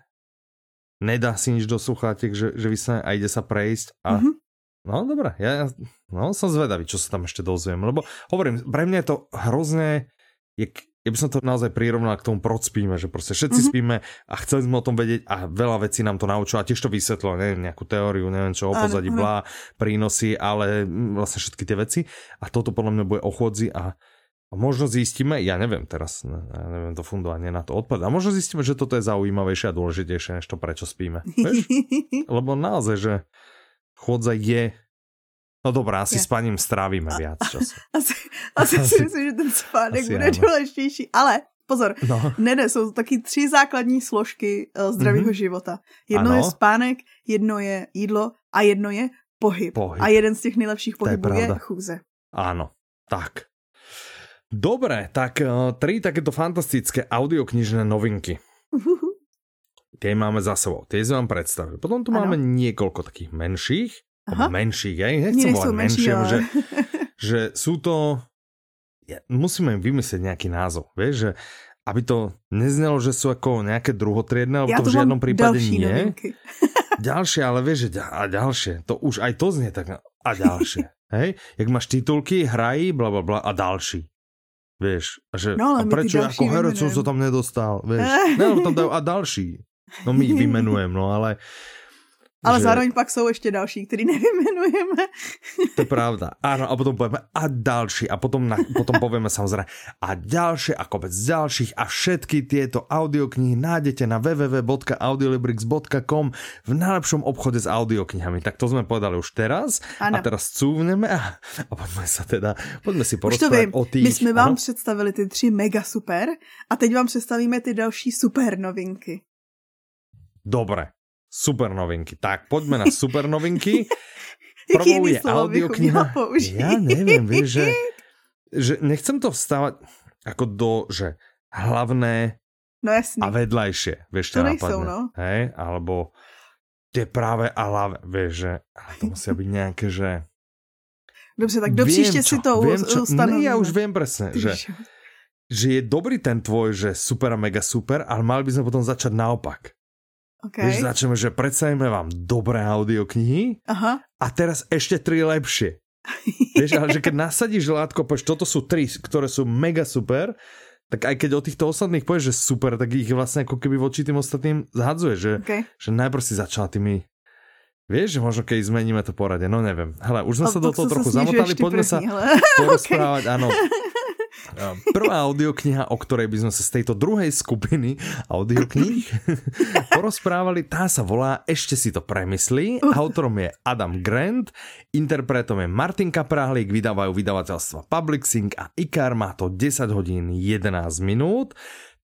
nedá si nič do sluchátek, že, že vysne a ide sa prejsť a mm-hmm. No dobré, ja no, som zvedavý, čo sa tam ešte dozviem, lebo hovorím, pre mňa je to hrozné, je, ja by som to naozaj prirovnal k tomu, proč spíme, že prostě všetci mm -hmm. spíme a chceli sme o tom vedieť a veľa vecí nám to naučilo a tiež to vysvetlo, neviem, nejakú teóriu, neviem čo, o pozadí, blá, prínosy, ale vlastne všetky tie veci a toto podľa mňa bude o chodzi a a možno zistíme, ja neviem teraz, ja neviem to fundovanie na to odpad, a možno zistíme, že toto je zaujímavejšie a dôležitejšie, než to prečo spíme. Vieš? [LAUGHS] Lebo naozaj, že chodza je No dobrá, asi je. spaním strávíme viac času. [LAUGHS] Asi, asi, asi si myslím, že ten spánek bude ano. důležitější, ale pozor, no. ne, ne, jsou taky tři základní složky uh, zdravého mm-hmm. života. Jedno ano. je spánek, jedno je jídlo a jedno je pohyb. pohyb. A jeden z těch nejlepších pohybů je, je chůze. Ano, tak. Dobre, tak uh, tri takéto fantastické audioknižné novinky. Tie máme za sebou, tie si vám predstavil. Potom tu ano. máme niekoľko takých menších, Aha. menších, ja nechcem volať menšie, ale... že, [LAUGHS] že sú to, ja, musíme im vymyslieť nejaký názov, vieš, že aby to neznelo, že sú ako nejaké druhotriedne, lebo ja to v žiadnom prípade nie. [LAUGHS] [LAUGHS] ďalšie, ale vieš, že a ďalšie, to už aj to znie tak a ďalšie. Hej? Jak máš titulky, hrají, bla bla bla a další. Vieš, že no, a prečo ako herec som sa tam nedostal, vieš. ne, tam dajú a další. No my ich vymenujem, no ale ale že... zároveň pak jsou ještě další, který [LAUGHS] nevymenujeme. To je pravda. Áno, a potom povieme a další. A potom, na, potom povieme samozrejme a ďalšie a kopec ďalších a všetky tieto audioknihy nájdete na www.audiolibrix.com v najlepšom obchode s audioknihami. Tak to sme povedali už teraz. Ano. A teraz cúvneme a, a poďme sa teda, poďme si porozprávať o tých. My jsme vám ano? představili ty tři mega super a teď vám představíme ty další super novinky. Dobre, Super novinky. Tak, poďme na super novinky. [LAUGHS] Prvou je audiokniha. Ja neviem, vieš, že, [LAUGHS] že nechcem to vstávať ako do, že hlavné no jasný. a vedľajšie, vieš, to nejsou, no. Hej, alebo tie práve a lavé, vieš, že ale to musia byť nejaké, že Dobře, tak do příště si to viem, čo, Ne, ja už viem presne, že, že je dobrý ten tvoj, že super a mega super, ale mali by sme potom začať naopak. Okay. Vieš, začneme, že predstavíme vám dobré audioknihy Aha. a teraz ešte tri lepšie. Vieš, ale že keď nasadíš látko, povieš, toto sú tri, ktoré sú mega super, tak aj keď o týchto ostatných povieš, že super, tak ich vlastne ako keby voči tým ostatným zhadzuje, že, okay. že najprv si začala tými Vieš, že možno keď zmeníme to poradie, no neviem. Hele, už sme sa do toho trochu zamotali, poďme sa porozprávať, [LAUGHS] áno. Prvá audiokniha, o ktorej by sme sa z tejto druhej skupiny audiokníh [LAUGHS] porozprávali, tá sa volá Ešte si to premyslí. Autorom je Adam Grant, interpretom je Martin Kapráhlík, vydávajú vydavateľstva Publixing a IKAR, má to 10 hodín 11 minút.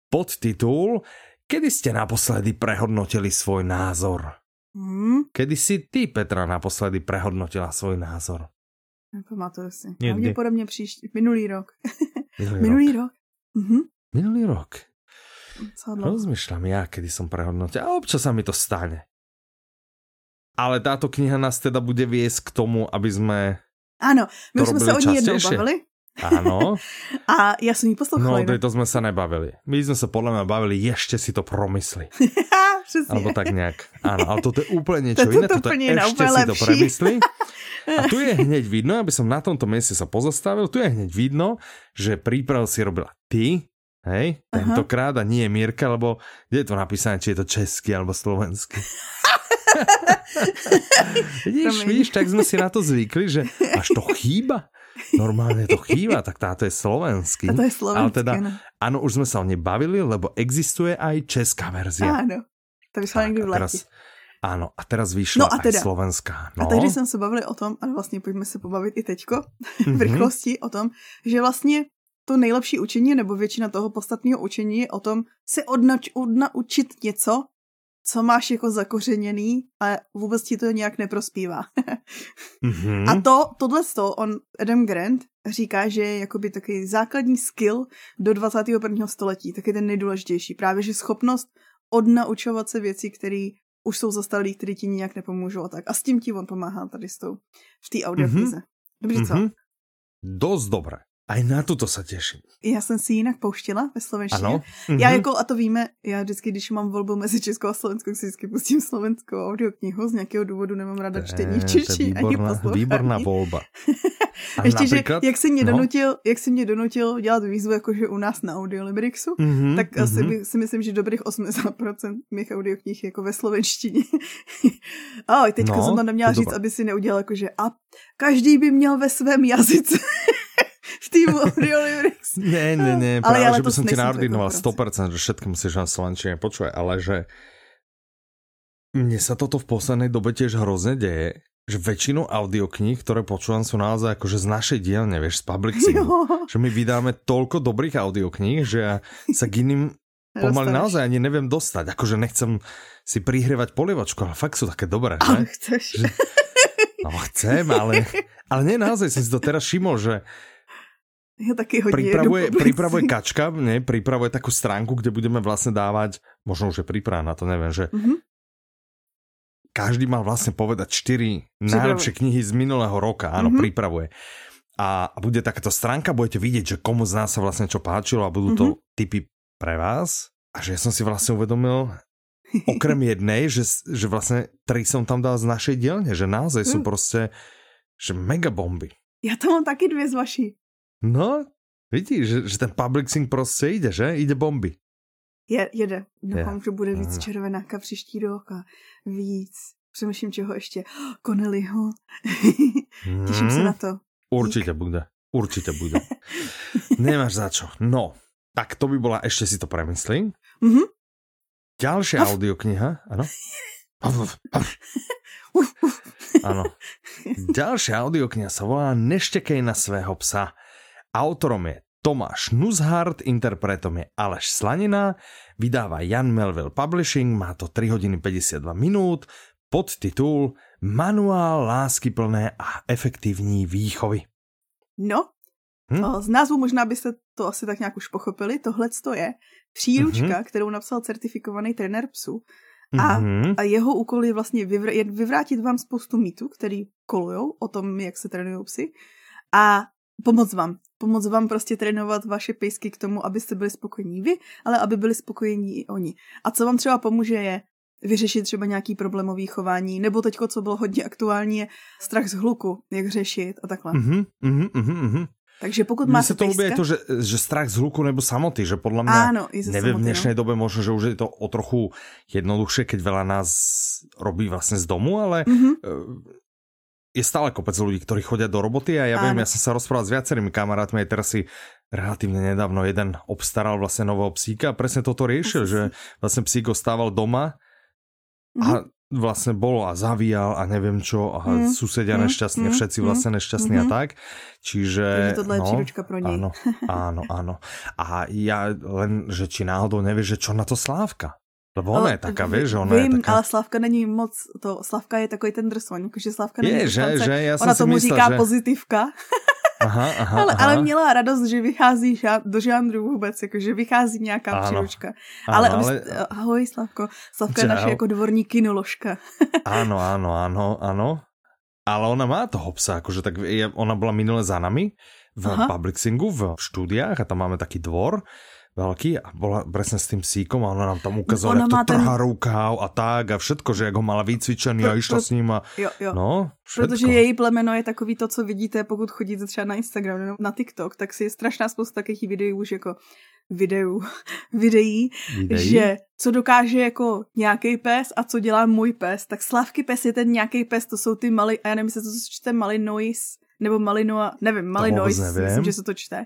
Podtitul Kedy ste naposledy prehodnotili svoj názor? Hmm? Kedy si ty, Petra, naposledy prehodnotila svoj názor? Nepamatuju si. Pravděpodobně příští, minulý rok. [LAUGHS] Minulý, minulý rok. rok. Mhm. Minulý rok. Co Rozmýšľam ja, kedy som prehodnotil. A občas sa mi to stane. Ale táto kniha nás teda bude viesť k tomu, aby sme Ano, my jsme se o ní jednou bavili. Áno. [LAUGHS] A ja som ji poslouchala. No, to sme sa nebavili. My sme sa podľa mňa bavili, ešte si to promysli. [LAUGHS] Přesně. Alebo tak nejak. Áno, ale toto je úplne niečo [LAUGHS] to, iné. Toto je ešte si to premysli. A tu je hneď vidno, aby som na tomto mieste sa pozastavil, tu je hneď vidno, že príprav si robila ty, hej, tentokrát a nie Mirka, lebo kde je to napísané, či je to česky alebo slovenský. vidíš, vidíš, tak sme si na to zvykli, že až to chýba. Normálne to chýba, tak táto je slovenský. A to je slovenský, Ale teda, no. áno, už sme sa o nej bavili, lebo existuje aj česká verzia. Áno, to vyšla niekdy v lete. Ano, a teraz vyšla no a teda, aj slovenská. No. A tehdy jsme se bavili o tom, ale vlastně pojďme se pobavit i teďko, [LAUGHS] v rychlosti o tom, že vlastně to nejlepší učení, nebo většina toho podstatného učení je o tom se odnač, odnaučit něco, co máš jako zakořeněný a vůbec ti to nějak neprospívá. mm-hmm. [LAUGHS] A to, tohle to, on, Adam Grant, říká, že je jakoby takový základní skill do 21. století, taky ten nejdůležitější. Právě, že schopnost odnaučovat se věci, které už jsou zastaralí, který ti nijak nepomůžou a tak. A s tím ti on pomáhá tady s tou, v té audioknize. Mm-hmm. Dobře, co? Mm-hmm. Dost dobré. Aj na tuto se těším. Já jsem si jinak pouštila ve slovenštině. Ano? Mm-hmm. Já jako, a to víme, já vždycky, když mám volbu mezi Českou a Slovenskou, si vždycky pustím slovenskou audioknihu, z nějakého důvodu nemám rada čtení v Češi ani poslouchání. Výborná volba. [LAUGHS] Ještě, například, že jak si, mě no? donutil, jak si mě donutil dělat výzvu, jakože u nás na Audiolibrixu, mm-hmm, tak mm-hmm. asi by, si myslím, že dobrých 80% mých audioknih jako ve slovenštině. [LAUGHS] a teďka no, jsem tam neměla říct, dobré. aby si neudělal jakože a každý by měl ve svém jazyce v týmu Audiolibrix. [LAUGHS] Ne, ne, ne, práve, ale že by som ti naordinoval 100%, že všetko musíš na slovenčine počúvať, ale že mne sa toto v poslednej dobe tiež hrozne deje, že väčšinu audiokníh, ktoré počúvam, sú naozaj akože z našej dielne, vieš, z Publixingu. [LAUGHS] Že my vydáme toľko dobrých audiokníh, že ja sa k iným [LAUGHS] pomaly naozaj ani neviem dostať. Akože nechcem si prihrievať polievočku, ale fakt sú také dobré. Ale chceš. Že, no chcem, ale, ale nie, naozaj som si to teraz všimol, že ja taky hodně pripravuje, pripravuje Kačka, ne, pripravuje takú stránku, kde budeme vlastne dávať, možno už je na to, neviem, že mm-hmm. každý mal vlastne povedať 4 najlepšie knihy z minulého roka, áno, mm-hmm. pripravuje. A, bude takáto stránka, budete vidieť, že komu z nás sa vlastne čo páčilo a budú to mm-hmm. typy pre vás. A že ja som si vlastne uvedomil, okrem jednej, že, že vlastne tri som tam dal z našej dielne, že naozaj sú mm. proste že mega bomby. Já to mám taky dvě z vaší. No, vidíš, že, že ten publixing prostě jde, že? Jde bomby. Je, jede. Doufám, že bude víc červenáka příští rok a víc. Přemýšlím, čeho ještě. [GASPS] Connellyho. [LAUGHS] Těším se hmm. na to. Určitě Dík. bude. Určitě bude. [LAUGHS] Nemáš za čo. No, tak to by bola, ešte si to premyslím. Mm-hmm. Ďalšia audiokniha, ano. Áno. [LAUGHS] Ďalšia audiokniha sa volá Neštekej na svého psa. Autorom je Tomáš Nuzhart, interpretom je Aleš Slanina, vydáva Jan Melville Publishing, má to 3 hodiny 52 minút, podtitul Manuál lásky plné a efektivní výchovy. No, hm? z názvu možná byste to asi tak nějak už pochopili, tohle je příručka, mm-hmm. kterou napsal certifikovaný trenér psu. A, mm-hmm. a jeho úkol je vlastně vyvr- je vyvrátit vám spoustu mýtů, který kolujou o tom, jak se trénují psy. A pomoct vám. Pomoct vám prostě trénovat vaše pejsky k tomu, abyste byli spokojení vy, ale aby byli spokojení i oni. A co vám třeba pomůže je vyřešit třeba nějaký problémový chování, nebo teďko, co bylo hodně aktuální, je strach z hluku, jak řešit a takhle. Mm-hmm, mm-hmm, mm-hmm. Takže pokud máte se to ľúbi to, že, že strach z hluku nebo samoty, že podľa mňa, Áno, neviem, v dnešnej no. dobe možno, že už je to o trochu jednoduchšie, keď veľa nás robí vlastne z domu, ale mm-hmm je stále kopec ľudí, ktorí chodia do roboty a ja Áno. viem, ja som sa rozprával s viacerými kamarátmi aj teraz si relatívne nedávno jeden obstaral vlastne nového psíka a presne toto riešil, že vlastne psík ostával doma a mm vlastne bolo a zavíjal a neviem čo a mm. susedia mm. nešťastní, mm. všetci vlastne nešťastní mm-hmm. a tak. Čiže... Takže tohle no, je příručka pro něj. Áno, áno, áno. A ja len, že či náhodou nevieš, že čo na to Slávka? Lebo ona je taká, vieš, že ona vím, je taká... ale Slavka není moc, to, Slavka je takový ten drsoň, že Slavka není je, že, že, ja Ona tomu myslel, říká že... pozitivka. Aha, [LAUGHS] aha, ale, aha. ale měla radost, že vychází do žánru vůbec, jako, že vychází nějaká ano. příručka. Ale, ano, ale... ahoj Slavko, Slavka je naše jako dvorní kinoložka. [LAUGHS] ano, ano, ano, ano. Ale ona má toho psa, akože tak ona bola minule za nami v Aha. Publixingu, v štúdiách a tam máme taký dvor veľký a bola presne s tým psíkom a ona nám tam ukazovala, jak to trhá ten... rukáv a tak a všetko, že jak ho mala vycvičený pro, a išla pro... s ním a jo, jo. no, všetko. Protože její plemeno je takový to, co vidíte, pokud chodíte třeba na Instagram nebo na TikTok, tak si je strašná spousta takových videí už jako videu, [LAUGHS] videí, videí, že co dokáže jako nějaký pes a co dělá můj pes, tak Slavky pes je ten nějaký pes, to jsou ty malý, a já nevím, jestli to čte Malinois, nebo Malinoa, nevím, Malinois, myslím, že se to čte.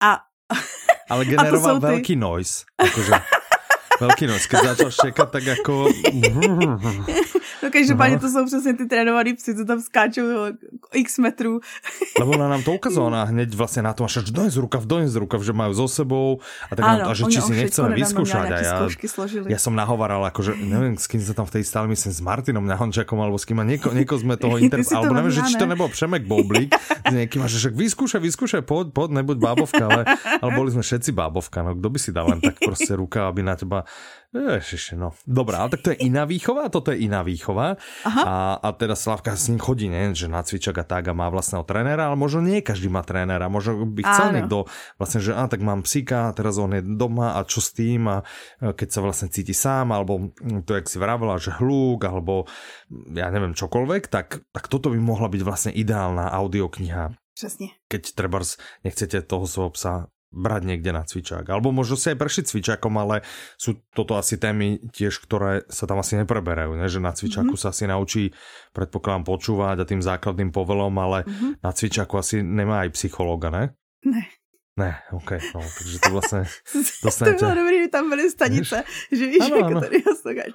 A [LAUGHS] ale generoval veľký ty... noise. Akože, [LAUGHS] veľký noise. Keď začal šekať, tak ako... [LAUGHS] No každopádně to jsou přesně ty trénovaný psy, co tam skáčou x metrů. Lebo ona nám to ukazovala hneď vlastně na tom, že dones rukav, dones rukav, že majú so sebou a tak Áno, a že či si nechceme vyskúšať. A ja som nahovaral, akože neviem, s kým sa tam vtedy stále, myslím, s Martinom Nahončakom alebo s kým a nieko, nieko sme toho [LAUGHS] inter... alebo neviem, že či to nebol Přemek Boblík [LAUGHS] s niekým a že však vyskúšaj, vyskúšaj, poď, poď, nebuď bábovka, ale, ale boli sme všetci bábovka, no kto by si dal len tak proste ruka, aby na teba Ježiši, no. Dobrá, ale tak to je iná výchova, toto je iná výchova. Aha. A, a teda Slavka s ním chodí, ne, že na cvičak a tak a má vlastného trénera, ale možno nie každý má trénera, možno by chcel Áno. niekto vlastne, že a tak mám psíka, teraz on je doma a čo s tým a keď sa vlastne cíti sám, alebo to, jak si vravila, že hlúk, alebo ja neviem, čokoľvek, tak, tak toto by mohla byť vlastne ideálna audiokniha. Přesně. Keď treba nechcete toho svojho psa brať niekde na cvičák. Alebo možno si aj prešiť cvičákom, ale sú toto asi témy tiež, ktoré sa tam asi nepreberajú, ne? že na cvičáku mm-hmm. sa asi naučí, predpokladám, počúvať a tým základným povelom, ale mm-hmm. na cvičáku asi nemá aj psychológa, ne? Ne. Ne, ok, no, takže to vlastně [LAUGHS] dostanete... to bylo dobrý, že tam byly stanice, že víš, ano, jako tady,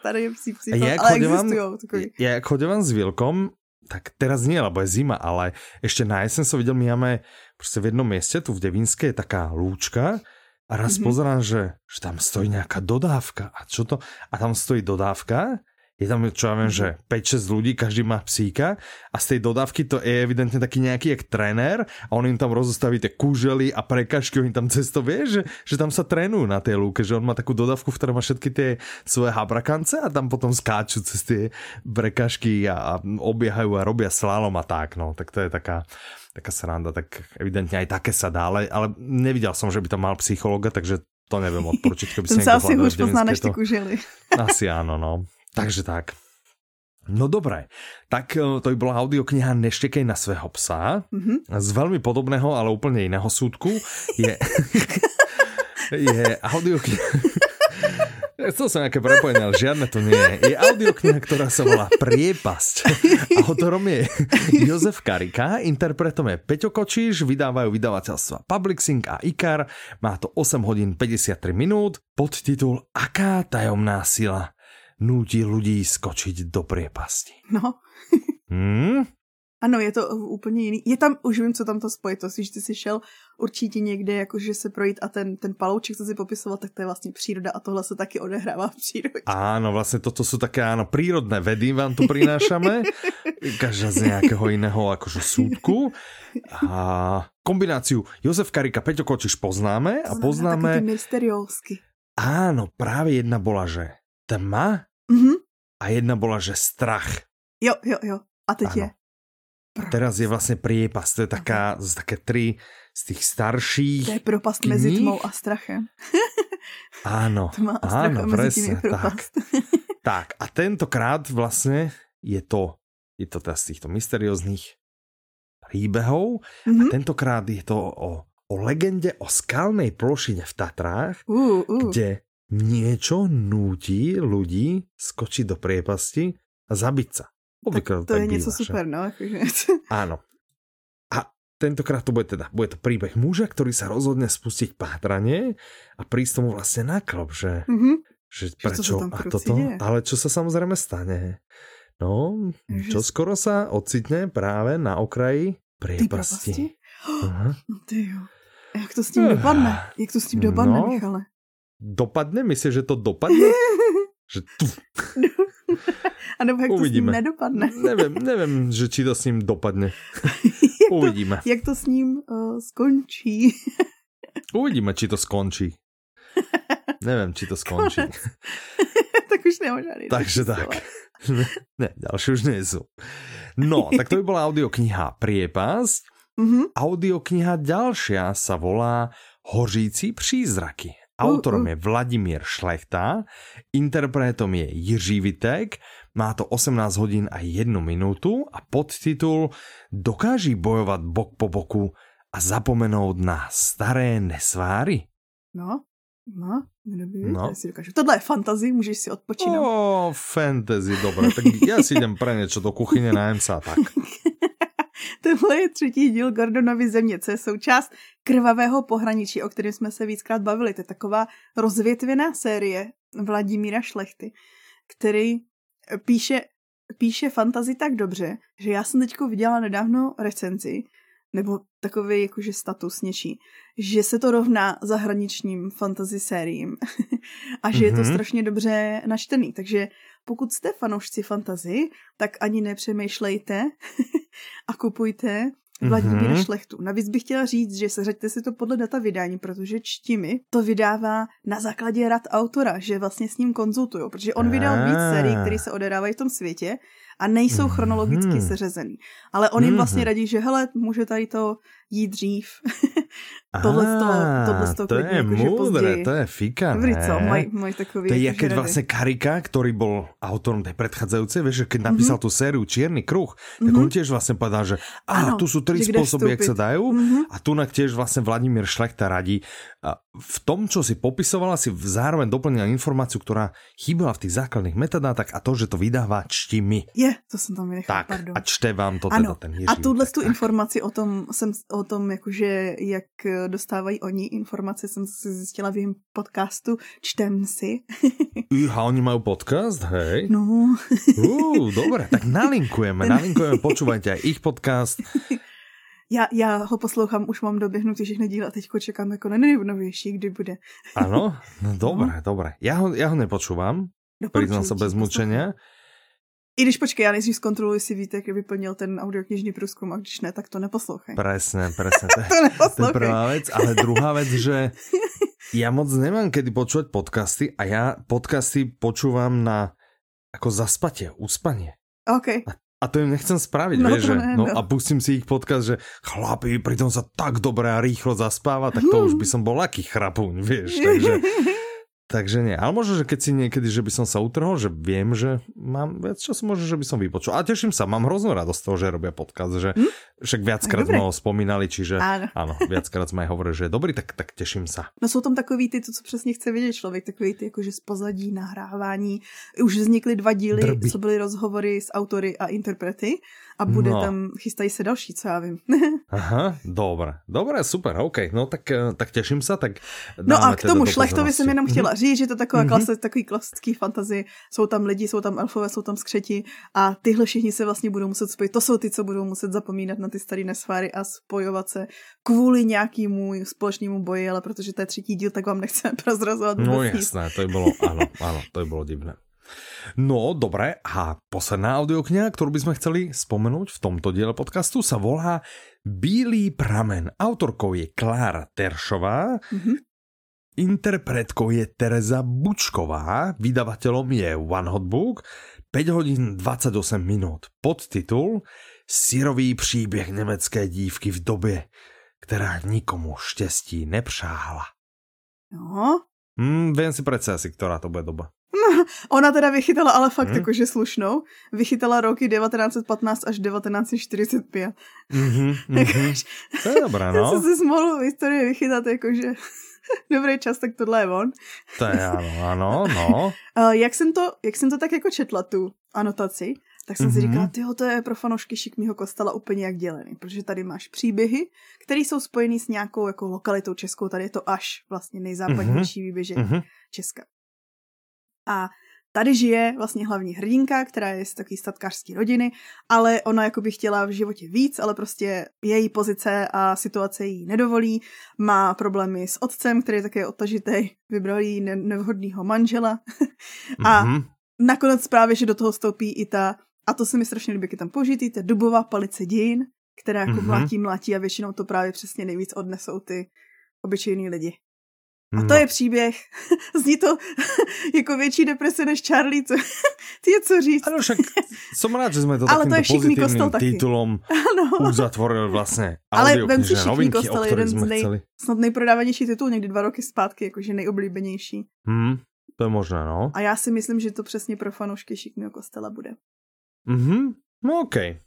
tady je psí psí, ale existují takový. Ja, jak chodím s Vilkom, tak teraz nie, lebo je zima, ale ešte na jesen som videl, my máme prostě v jednom mieste, tu v Devínske, je taká lúčka a raz mm-hmm. pozerám, že, že tam stojí nejaká dodávka. A čo to? A tam stojí dodávka je tam, čo ja viem, že 5-6 ľudí, každý má psíka a z tej dodávky to je evidentne taký nejaký jak tréner a on im tam rozostaví tie kúžely a prekažky, oni tam cesto vie, že, že tam sa trénujú na tej lúke, že on má takú dodávku, v ktorej má všetky tie svoje habrakance a tam potom skáču cez tie prekažky a, a obiehajú a robia slalom a tak, no, tak to je taká taká sranda, tak evidentne aj také sa dá, ale, ale nevidel som, že by tam mal psychologa, takže to neviem odporučiť, keby si [LAUGHS] sa asi už pozná než ty kužely. Asi áno, no. Takže tak. No dobré, tak e, to by bola audiokniha Neštekej na svého psa. Mm-hmm. Z veľmi podobného, ale úplne iného súdku je, [LAUGHS] je audiokniha... [LAUGHS] Chcel som nejaké prepojenie, ale žiadne to nie je. Je audiokniha, ktorá sa volá Priepasť. Autorom je [LAUGHS] Jozef Karika, interpretom je Peťo Kočíš, vydávajú vydavateľstva Publixing a IKAR. Má to 8 hodín 53 minút. Podtitul Aká tajomná sila nutí ľudí skočiť do priepasti. No. [LAUGHS] hmm? Ano, je to úplně jiný. Je tam, už vím, co tam to spojitost, když ty jsi šel určitě někde, jakože se projít a ten, ten palouček, co si popisoval, tak to je vlastně příroda a tohle se taky odehrává v přírodě. Áno, vlastně toto jsou také áno, prírodné vedy vám tu prinášame. [LAUGHS] Každá z nějakého jiného akože súdku. A kombináciu Jozef Karika, Peťo Kočiš poznáme a poznáme... Taky mysteriózky. Áno, práve jedna bola, že tma mm-hmm. a jedna bola, že strach. Jo, jo, jo. A teď ano. je. Propast. Teraz je vlastně priepas, to je taká, z také tři z těch starších To je propast knih. mezi tmou a strachem. [LAUGHS] Áno, Tma a áno, presne, tak. [LAUGHS] tak, a tentokrát vlastně je to, je to teda z týchto mysterióznych príbehov mm-hmm. a mhm. tentokrát je to o, o legende o skalnej plošine v Tatrách, uh, uh. kde niečo núti ľudí skočiť do priepasti a zabiť sa. Obvykle tak to tak je něco že? super, no. [LAUGHS] Áno. A tentokrát to bude teda, bude to príbeh muža, ktorý sa rozhodne spustiť pátranie a prísť tomu vlastne na klop, že, Mhm. že prečo a toto, deje? ale čo sa samozrejme stane. No, Že- čo skoro sa ocitne práve na okraji Ty priepasti. propasti? Aha. No [GASPS] ty jo. Jak to s tím dopadne? Jak to s tím dopadne, No. Michale? Dopadne? Myslíš, že to dopadne? [LAUGHS] že tu, [LAUGHS] A nebo jak to s Uvidíme. ním nedopadne? neviem, neviem, že či to s ním dopadne. [LAUGHS] jak, to, Uvidíme. jak to s ním uh, skončí? Uvidíme, či to skončí. Neviem, či to skončí. tak už nemá žádný. Takže tak. ne, ďalšie už nie sú. No, tak to by bola audiokniha Priepasť. Mhm. Audiokniha ďalšia sa volá Hořící přízraky. Autorom je Vladimír Šlechta, interpretom je Jiří Vitek, má to 18 hodín a 1 minútu a podtitul Dokáží bojovať bok po boku a zapomenout na staré nesváry? No, no, kdo by No. si dokážu. Tohle je fantazy, můžeš si odpočinout. Ó, fantasy, dobre, tak ja si idem [LAUGHS] pre niečo do kuchyne, najem sa a tak. [LAUGHS] [LAUGHS] Tenhle je třetí díl Gordonovy země, co je součást krvavého pohraničí, o kterém jsme se víckrát bavili. To je taková rozvětvená série Vladimíra Šlechty, který píše, píše fantazy tak dobře, že já jsem teďko viděla nedávno recenzi, nebo takový jakože status něčí, že se to rovná zahraničním fantasy sériím [LAUGHS] a že mm-hmm. je to Mhm. strašně dobře načtený. Takže pokud jste fanoušci fantazy, tak ani nepřemýšlejte [LAUGHS] a kupujte Vladimíra Mhm. mm-hmm. Šlechtu. Navíc bych chtěla říct, že seřaďte si to podle data vydání, protože čtimi to vydává na základě rad autora, že vlastně s ním konzultují, protože on vydal víc Ah. sérií, které se odehrávají v tom světě a nejsou chronologicky Mhm. seřazený. Ale on jim vlastně Mhm. radí, že hele, může tady to jít dřív. Tohle z toho- Á, tohle to klidně je múdre, později. to je fika, Dobrý, ne? co? Maj, maj takový To je jakože keď vlastne Karika, ktorý bol autorom tej predchádzajúcej, vieš, že keď Mhm. napísal tú sériu Čierny kruh, tak on tiež vlastne povedal, že a tu sú tri spôsoby, jak sa vstúpiť. dajú Mhm. a tunak tiež vlastne Vladimír Šlechta radí. A v tom, čo si popisovala, si zároveň doplnila informáciu, ktorá chýbala v tých základných metadátach a to, že to vydáva čtimi. Je, to jsem tam vynechala, Tak, pardon. a čte vám to Ano, teda ten Jiří. a tuhle tu informaci o tom, jsem, o tom jakože, jak eh, dostávají oni informace, jsem si zjistila v jejím podcastu Čtem si. [LAUGHS] Iha, oni majú podcast, hej? No, [LAUGHS] Ú, dobre, tak nalinkujeme, [LAUGHS] nalinkujeme, počúvajte aj ich podcast. já, já ho poslouchám, už mám doběhnutý všechny díly a teďko čekám jako na nejnovější, kdy bude. Áno? No dobre, dobre. Ja ho, ja ho nepočúvam, priznám sa Doporučuji bez mučenia. I když počkej, já nejdřív zkontroluji si víte, jak vyplnil ten audioknižní průzkum a když ne, tak to neposlouchej. Presne, presne. [LAUGHS] To, je- To to je neposlouchej. prvá vec. Ale druhá vec, že ja moc nemám kedy počúvať podcasty a ja podcasty počúvam na ako zaspanie, uspanie. OK. A to im nechcem spraviť, No, vieš, že, ne, no, no. a pustím si ich podcast, že chlapi, pritom sa tak dobre a rýchlo zaspáva, tak to už by som bol aký chrapúň, vieš, takže, [LAUGHS] takže nie. Ale možno, že keď si niekedy, že by som sa utrhol, že viem, že mám viac času, možno, že by som vypočul. A teším sa, mám hroznú radosť z toho, že robia podcast, že Hm? však viackrát Dobre. sme ho spomínali, čiže Áno. áno, viackrát sme aj hovorili, že je dobrý, tak, tak teším sa. No jsou tam takový ty, to, co přesně chce vědět člověk, takový ty jakože z pozadí, nahrávání. Už vznikly dva díly, Drby. co byly rozhovory s autory a interprety a bude No. tam, chystají se další, co já vím. [LAUGHS] Aha, dobre, dobre, super, OK, no tak, eh, tak teším sa, tak No a k tomu šlechtovi jsem jenom chtěla říct, že to taková Mhm. klasi, takový klasický fantazy. Jsou tam lidi, jsou tam elfové, jsou tam skřeti a tyhle všichni se vlastně budou muset spojit. To jsou ty, co budou muset zapomínat na ty staré nesváry a spojovat se kvůli nějakému společnému boji, ale protože to je třetí díl, tak vám nechceme prozrazovat No jasné, to by bolo, áno, áno, to by bolo divné. No, dobre, a posledná audiokniha, ktorú by sme chceli spomenúť v tomto diele podcastu, sa volá Bílý pramen. Autorkou je Klára Teršová, Mhm. interpretkou je Tereza Bučková, vydavateľom je One Hot Book, 5 hodín 28 minút. Podtitul Syrový příběh německé dívky v době, která nikomu štěstí nepřála. No, Hmm, viem si predstaviť si, ktorá to bude doba. [LAUGHS] Ona teda vychytala ale fakt Hmm. jakože slušnou. Vychytala roky 1915 až 1945. Mhm, [LAUGHS] mhm. To je dobré, Já no. [LAUGHS] jsem si smolu v historii vychytat jakože dobrý čas, tak tohle je on. To je áno, áno, no. Jak, jsem to, jak jsem to tak jako četla, tu anotaci, tak jsem mm-hmm. si mhm. říkala, tyjo, to je pro fanoušky šikmýho kostela úplně jak dělený, protože tady máš příběhy, které jsou spojený s nějakou jako lokalitou českou, tady je to až vlastně nejzápadnější mm-hmm. výběžek mm-hmm. Česka. A tady žije vlastně hlavní hrdinka, která je z takové statkářské rodiny, ale ona jako by chtěla v životě víc, ale prostě její pozice a situace jí nedovolí. Má problémy s otcem, který je také odtažitý, vybral jí nevhodného manžela. [LAUGHS] a mm-hmm. nakonec právě, že do toho stoupí i ta, a to se mi strašně líbí, je tam použitý, ta dubová palice dějin, která jako mm-hmm. mlátí, mlátí a většinou to právě přesně nejvíc odnesou ty obyčejní lidi. A to no. je příběh. [LAUGHS] Zní to [LAUGHS] jako větší deprese než Charlie. Co, [LAUGHS] ty je co říct. Ano, však jsem rád, že jsme to Ale to je pozitivním titulom ano. uzatvorili vlastně Ale vem si Šikmý kostel, jeden z nej, chceli. snad nejprodávanější titul někdy dva roky zpátky, jakože nejoblíbenější. Hmm, to je možné, no. A já si myslím, že to přesně pro fanoušky Šikmého kostela bude. Mhm, no okej. Okay.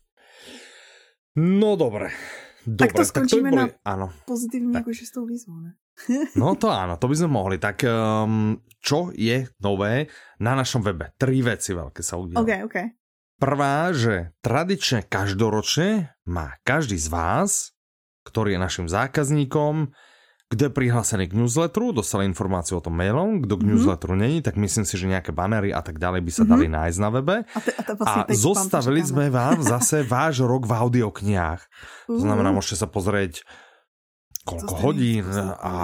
No dobré. Dobre, tak to skončíme tak to boli... na áno. pozitívne tak. akože s tou výzvou, ne? No to áno, to by sme mohli. Tak um, čo je nové na našom webe? Tri veci veľké sa udiali. OK, OK. Prvá, že tradične každoročne má každý z vás, ktorý je našim zákazníkom, kdo je prihlásený k newsletteru, dostal informáciu o tom mailom, kdo k mm-hmm. newsletteru není, tak myslím si, že nejaké banery a tak ďalej by sa mm-hmm. dali nájsť na webe. A, te, a, te a zostavili sme vám zase váš rok v audioknihách. Uh. To znamená, môžete sa pozrieť koľko hodín a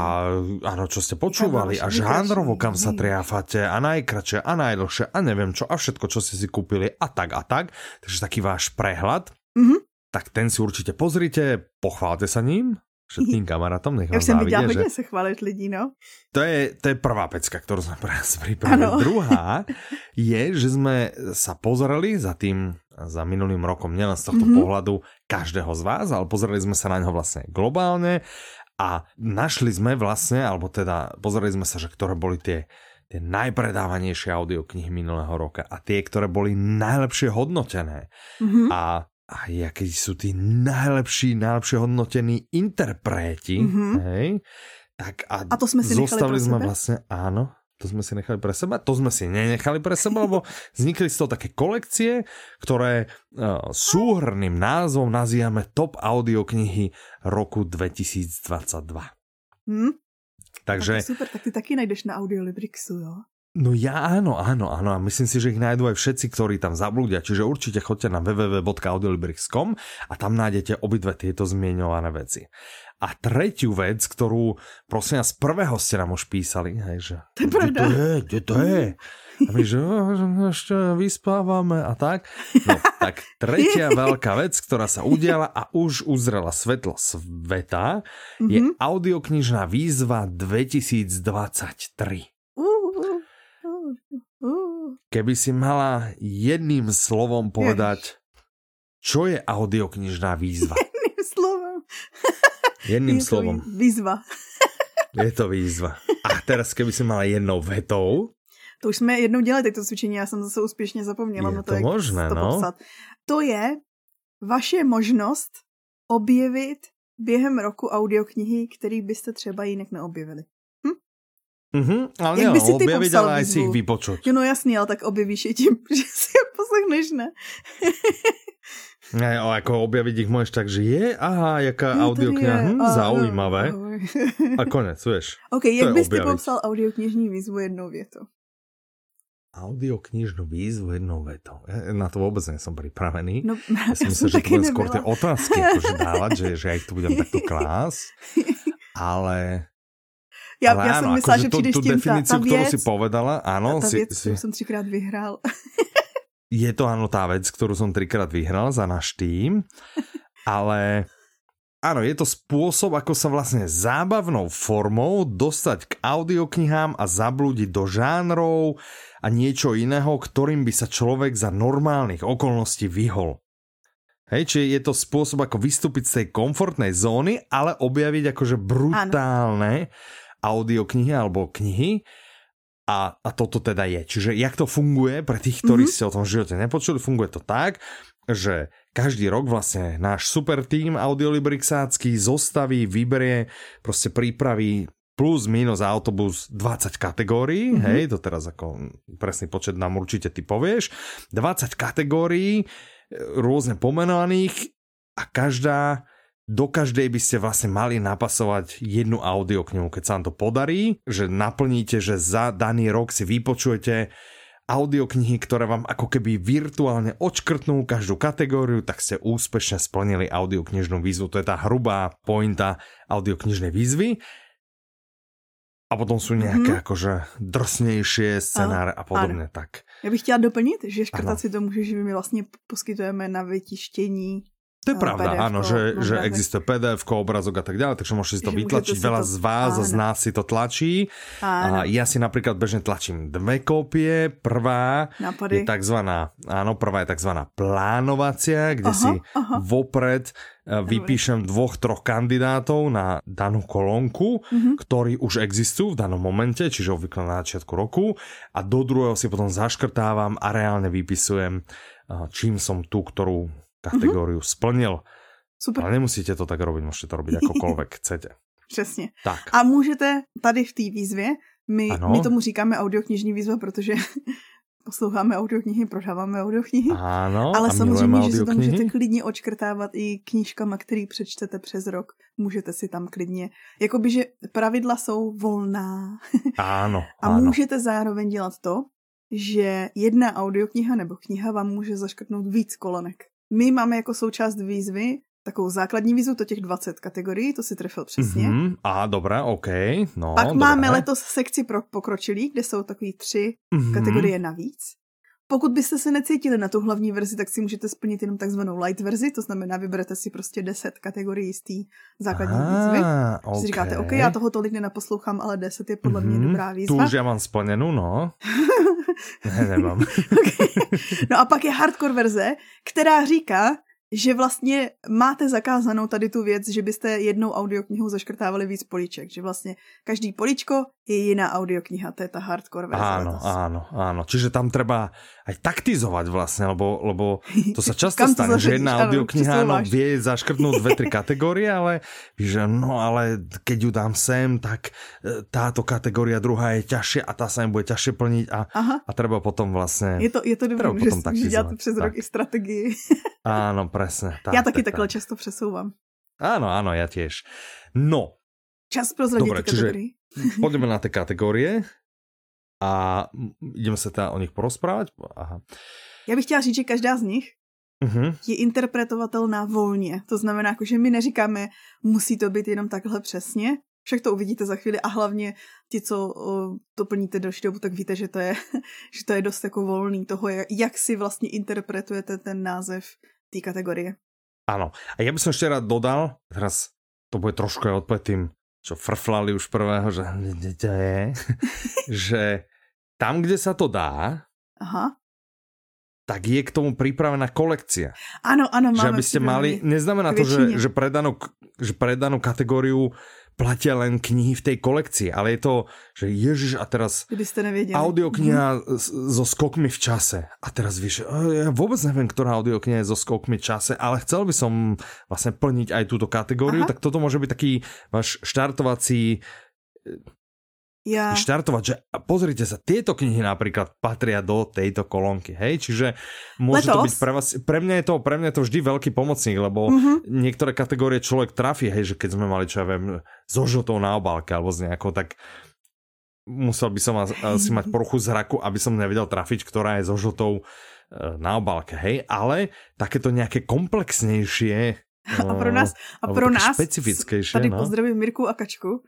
áno, čo ste počúvali a žánrovo kam sa triafate a najkračšie a najdlhšie a neviem čo a všetko, čo ste si kúpili a tak a tak. Takže taký váš prehľad. Mm-hmm. Tak ten si určite pozrite, pochválte sa ním všetkým [LAUGHS] kamarátom, nech vám Já jsem viděla že... hodně se chválit lidí, no. To je, to je prvá pecka, kterou jsme [LAUGHS] pre nás pripravili. Druhá je, že jsme sa pozreli za tým, za minulým rokom, nielen z tohto mm -hmm. pohľadu každého z vás, ale pozreli jsme se na něho vlastně globálně a našli jsme vlastně, alebo teda pozreli jsme se, že ktoré boli tie tie najpredávanejšie audioknihy minulého roka a tie, ktoré boli najlepšie hodnotené. Mm -hmm. A a jaký sú tí najlepší, najlepšie hodnotení interpreti, mm-hmm. hej, tak a, a to sme si zostali sme sebe? vlastne, áno, to sme si nechali pre seba, to sme si nenechali pre seba, lebo [LAUGHS] vznikli z toho také kolekcie, ktoré uh, súhrným názvom nazývame Top audioknihy roku 2022. Hmm? Takže... Tak super, tak ty taky najdeš na Audiolibrixu, jo? No ja áno, áno, áno a myslím si, že ich nájdú aj všetci, ktorí tam zablúdia, čiže určite choďte na www.audiolibrix.com a tam nájdete obidve tieto zmienované veci. A tretiu vec, ktorú prosím z prvého ste nám už písali, hej, že to je pravda. To je, kde to je? A my, že ešte vyspávame a tak. No, tak tretia [LAUGHS] veľká vec, ktorá sa udiala a už uzrela svetlo sveta, je -hmm. audioknižná výzva 2023. Keby si mala jedným slovom povedať, čo je audioknižná výzva? [LAUGHS] Jedným slovom. Jedným je slovom. Výzva. Je to výzva. A teraz keby si mala jednou vetou, to už jsme jednou dělali to cvičení, já jsem zase úspěšně zapomněla je na to, to možné, to no. popsat. To je vaše možnost objevit během roku audioknihy, který byste třeba jinak neobjevili. Mm-hmm, ale Jak by si ty objaviť, ale aj si ich vypočuť. Jo, no jasný, ale tak objevíš je tím, [LAUGHS] že si je poslechneš, ne? Ne, ale ako objaviť ich môžeš tak, že je, aha, jaká no, audiokniha, hm, zaujímavé. A konec, vieš. Ok, jak bys ty popsal audioknižní výzvu jednou větou? Audioknižnú výzvu jednou vetou. Ja na to vôbec nie som pripravený. No, ja si [LAUGHS] myslím, že to budem skôr tie otázky akože dávať, že, že ja ich tu budem takto klás. [LAUGHS] Ale já, Ale já jsem myslela, že přijdeš tu, tu definici, ta, ta věc, si povedala, ano. Ta, [LAUGHS] ta věc, si, kterou jsem třikrát vyhrál. je to ano tá vec, ktorú som trikrát vyhral za náš tým, [LAUGHS] ale áno, je to spôsob, ako sa vlastne zábavnou formou dostať k audioknihám a zablúdiť do žánrov a niečo iného, ktorým by sa človek za normálnych okolností vyhol. Hej, čiže je to spôsob, ako vystúpiť z tej komfortnej zóny, ale objaviť akože brutálne ano audioknihy alebo knihy. A, a toto teda je. Čiže jak to funguje pre tých, ktorí mm-hmm. ste o tom živote nepočuli, funguje to tak, že každý rok vlastne náš super tým audiolibrixácky zostaví, vyberie, proste prípraví plus minus autobus 20 kategórií, mm-hmm. hej, to teraz ako presný počet nám určite ty povieš, 20 kategórií, e, rôzne pomenovaných a každá do každej by ste vlastne mali napasovať jednu audioknihu. Keď sa vám to podarí, že naplníte, že za daný rok si vypočujete audioknihy, ktoré vám ako keby virtuálne odškrtnú každú kategóriu, tak ste úspešne splnili audioknižnú výzvu. To je tá hrubá pointa audioknižnej výzvy. A potom sú nejaké mm-hmm. akože drsnější scenáře a podobně. Tak. Já bych chtěla doplnit, že škrtat si to může, že my vlastně poskytujeme na vytištění to je pravda, PDF, áno, že, že existuje PDF, obrazok a tak ďalej, takže môžete si to vytlačiť. Veľa to... z vás áno. z nás si to tlačí. Áno. A ja si napríklad bežne tlačím dve kópie. Prvá Napady. je takzvaná, áno, prvá je takzvaná plánovacia, kde aha, si aha. vopred eh, vypíšem dvoch, troch kandidátov na danú kolónku, mm-hmm. ktorí už existujú v danom momente, čiže obvykle na začiatku roku a do druhého si potom zaškrtávam a reálne vypisujem, eh, čím som tú, ktorú kategóriu mm-hmm. splnil. Super. Ale nemusíte to tak robiť, můžete to robiť akokoľvek [LAUGHS] chcete. Přesně. Tak. A můžete tady v té výzvě, my, my tomu říkáme audioknižní výzva, protože [LAUGHS] posloucháme audioknihy, prodáváme audioknihy. Ano, ale samozřejmě, že si to můžete klidně očkrtávat i knížkama, který přečtete přes rok. Můžete si tam klidně, jakoby, že pravidla jsou volná. [LAUGHS] Ano. A ano. můžete zároveň dělat to, že jedna audiokniha nebo kniha vám může zaškrtnout víc kolonek. My máme jako součást výzvy takovou základní výzvu, to těch 20 kategorií, to si trefil přesně. Mm-hmm. A dobré, OK. No, Pak dobré. máme letos sekci pro pokročilí, kde jsou takový tři mm-hmm. kategorie navíc. Pokud byste se necítili na tu hlavní verzi, tak si můžete splnit jenom takzvanou light verzi, to znamená, vyberete si prostě 10 kategorií z té základní Aha, výzvy. Okay. Si říkáte, OK, já toho tolik nenaposlouchám, ale 10 je podle mm-hmm, mě mhm, dobrá výzva. Tu už já mám splněnou, no. [LAUGHS] ne, nemám. okay. No a pak je hardcore verze, která říká, že vlastně máte zakázanou tady tu věc, že byste jednou audioknihou zaškrtávali víc políček, že vlastně každý políčko je jiná audiokniha, to je ta hardcore verze. Áno, letos. áno, áno. Čiže tam treba aj taktizovať vlastne, lebo, lebo to sa [LAUGHS] často stane, že jedna audiokniha áno, vie zaškrtnúť dve, tri [LAUGHS] kategórie, ale že no ale keď ju dám sem, tak e, táto kategória druhá je ťažšie a tá sa im bude ťažšie plniť a, a treba potom vlastne... Je to, je to dobré, že, že děláte přes rok i strategii. [LAUGHS] áno, presne. Tak, Já taky tak, takhle tak. často přesouvám. Áno, áno, ja tiež. No. Čas pro Dobre, čiže poďme na tie kategórie a ideme se teda o nich porozprávať. Aha. Já bych chtěla říct, že každá z nich uh-huh. je interpretovatelná volně. To znamená, jako, že my neříkáme, musí to být jenom takhle přesně, však to uvidíte za chvíli a hlavně ti, co to plníte další dobu, tak víte, že to je, [LAUGHS] že to je dost jako volný toho, jak si vlastně interpretujete ten název té kategorie. Ano. A já bych ještě rád dodal, teraz to bude trošku odpověď tým čo frflali už prvého, že to je, že tam, kde sa to dá, Aha. tak je k tomu pripravená kolekcia. Áno, áno, máme. Že aby ste mali, neznamená to, že, že, pre danú, že pre danú kategóriu platia len knihy v tej kolekcii, ale je to, že ježiš a teraz audiokniha mm. so skokmi v čase. A teraz víš, ja vôbec neviem, ktorá audiokniha je so skokmi v čase, ale chcel by som vlastne plniť aj túto kategóriu, Aha. tak toto môže byť taký váš štartovací ja. štartovať, že pozrite sa, tieto knihy napríklad patria do tejto kolónky, hej, čiže môže Letos. to byť pre vás, pre mňa je to, pre mňa je to vždy veľký pomocník, lebo mm-hmm. niektoré kategórie človek trafí, hej, že keď sme mali, čo ja viem, so žltou na obálke alebo z nejakou, tak musel by som asi mať poruchu zraku, aby som nevedel trafiť, ktorá je so žltou e, na obálke, hej, ale takéto nejaké komplexnejšie [LAUGHS] a pro nás, a pro nás tady no? pozdravím Mirku a Kačku,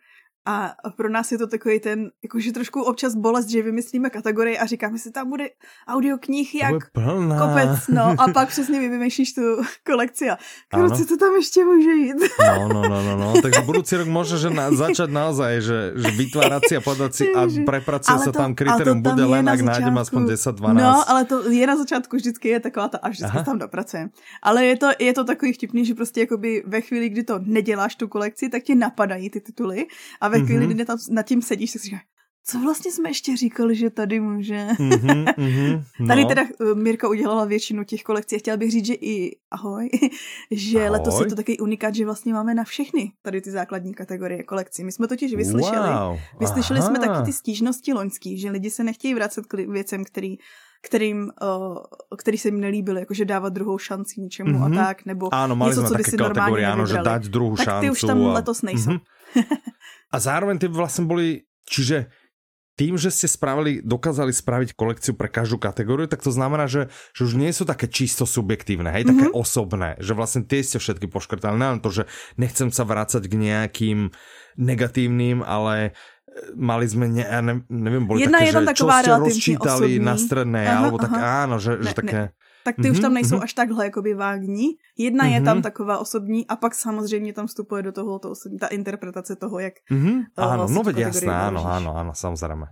a pro nás je to takový ten, jakože trošku občas bolest, že vymyslíme kategorii a říkáme si, tam bude audioknih jak plná. kopec, no a [LAUGHS] pak přesně vy vymýšlíš tu kolekci a kruci to tam ještě může jít. No, no, no, no, no. takže budoucí rok možno, že na, začať naozaj, že, že vytvárat si a podať si a prepracuje se tam kritérium, bude len, ak nájdem aspoň 10-12. No, ale to je na začátku vždycky je taková ta, až vždycky tam dopracujeme. Ale je to, je to takový vtipný, že prostě jakoby ve chvíli, kdy to neděláš tu kolekci, tak ti napadají ty tituly a ve chvíli, mm-hmm. kdy tam nad tím sedíš, tak si říkáš, co vlastně jsme ještě říkali, že tady může. [LAUGHS] Mm-hmm, mm-hmm, no. Tady teda eh, Mirka udělala většinu těch kolekcí. Chtěla bych říct, že i ahoj, [LAUGHS] že ahoj. letos je to takový unikát, že vlastně máme na všechny tady ty základní kategorie kolekcí. My jsme totiž vyslyšeli, wow. vyslyšeli Aha. jsme taky ty stížnosti loňský, že lidi se nechtějí vracet k věcem, který kterým, uh, který se jim nelíbily, jakože dávat druhou šanci něčemu mm-hmm. a mhm. tak, nebo Áno, mali něco, co by si normálně áno, že dať druhou tak ty už tam a... letos nejsou. Mm-hmm. a zároveň ty vlastně boli, čiže tým, že ste spravili, dokázali spraviť kolekciu pre každú kategóriu, tak to znamená, že, že už nie sú také čisto subjektívne, hej, také mm -hmm. osobné, že vlastne tie ste všetky poškrtali. Neviem to, že nechcem sa vrácať k nejakým negatívnym, ale mali sme, ne, ne, neviem, boli Jedna také, je tam že čo ste rozčítali osobní. na stredné, aha, alebo tak aha. áno, že, ne, že také... Ne. Tak ty mm-hmm, už tam nejsou mm-hmm. až takhle jakoby vágní. Jedna mm-hmm. je tam mhm. taková osobní a pak samozřejmě tam vstupuje do toho to osobní, ta interpretace toho, jak... Mm-hmm. Áno, no veď jasné, áno, áno, áno, samozrejme.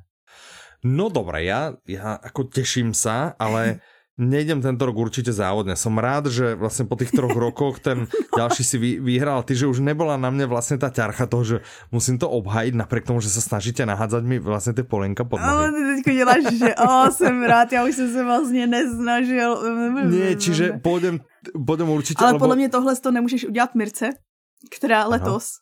No dobré, ja, ja ako teším sa, ale [LAUGHS] nejdem tento rok určite závodne. Som rád, že vlastne po tých troch rokoch ten ďalší si vy, vyhral. Ty, že už nebola na mne vlastne tá ťarcha toho, že musím to obhajiť napriek tomu, že sa snažíte nahádzať mi vlastne tie polenka pod nohy. Ale ty teďko děláš, že o, jsem rád, já už jsem se vlastně nesnažil. Nie, čiže pôjdem, pôjdem určite. Ale lebo... podle mě tohle to nemůžeš udělat Mirce, která letos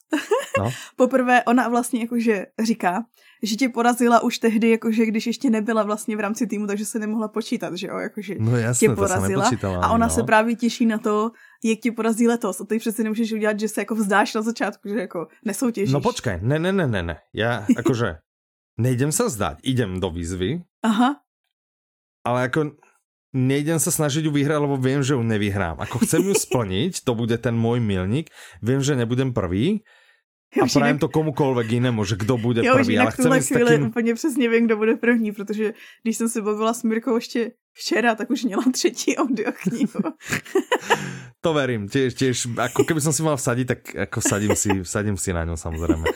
no. [LAUGHS] poprvé ona vlastně jakože říká, že tě porazila už tehdy, jakože když ještě nebyla vlastně v rámci týmu, takže se nemohla počítat, že jo, jakože no jasne, tě porazila. a ona no. se právě těší na to, jak ti porazí letos. A ty přece nemůžeš udělat, že se jako vzdáš na začátku, že jako nesoutěžíš. No počkej, ne, ne, ne, ne, ne. Já [LAUGHS] jakože nejdem se vzdát, idem do výzvy. Aha. Ale jako nejdem sa snažiť ju vyhrať, lebo viem, že ju nevyhrám. Ako chcem ju splniť, to bude ten môj milník. Viem, že nebudem prvý, a prajem to komukolvek jinému, že kdo bude jo, první. Ale chceme s takým... úplně přesně vím, kdo bude první, protože když jsem se bavila s Mirkou ještě včera, tak už měla třetí audioknihu. [LAUGHS] to verím, tiež, tiež, ako keby som si mal vsadiť, tak ako vsadím si, vsadím si na ňu samozrejme.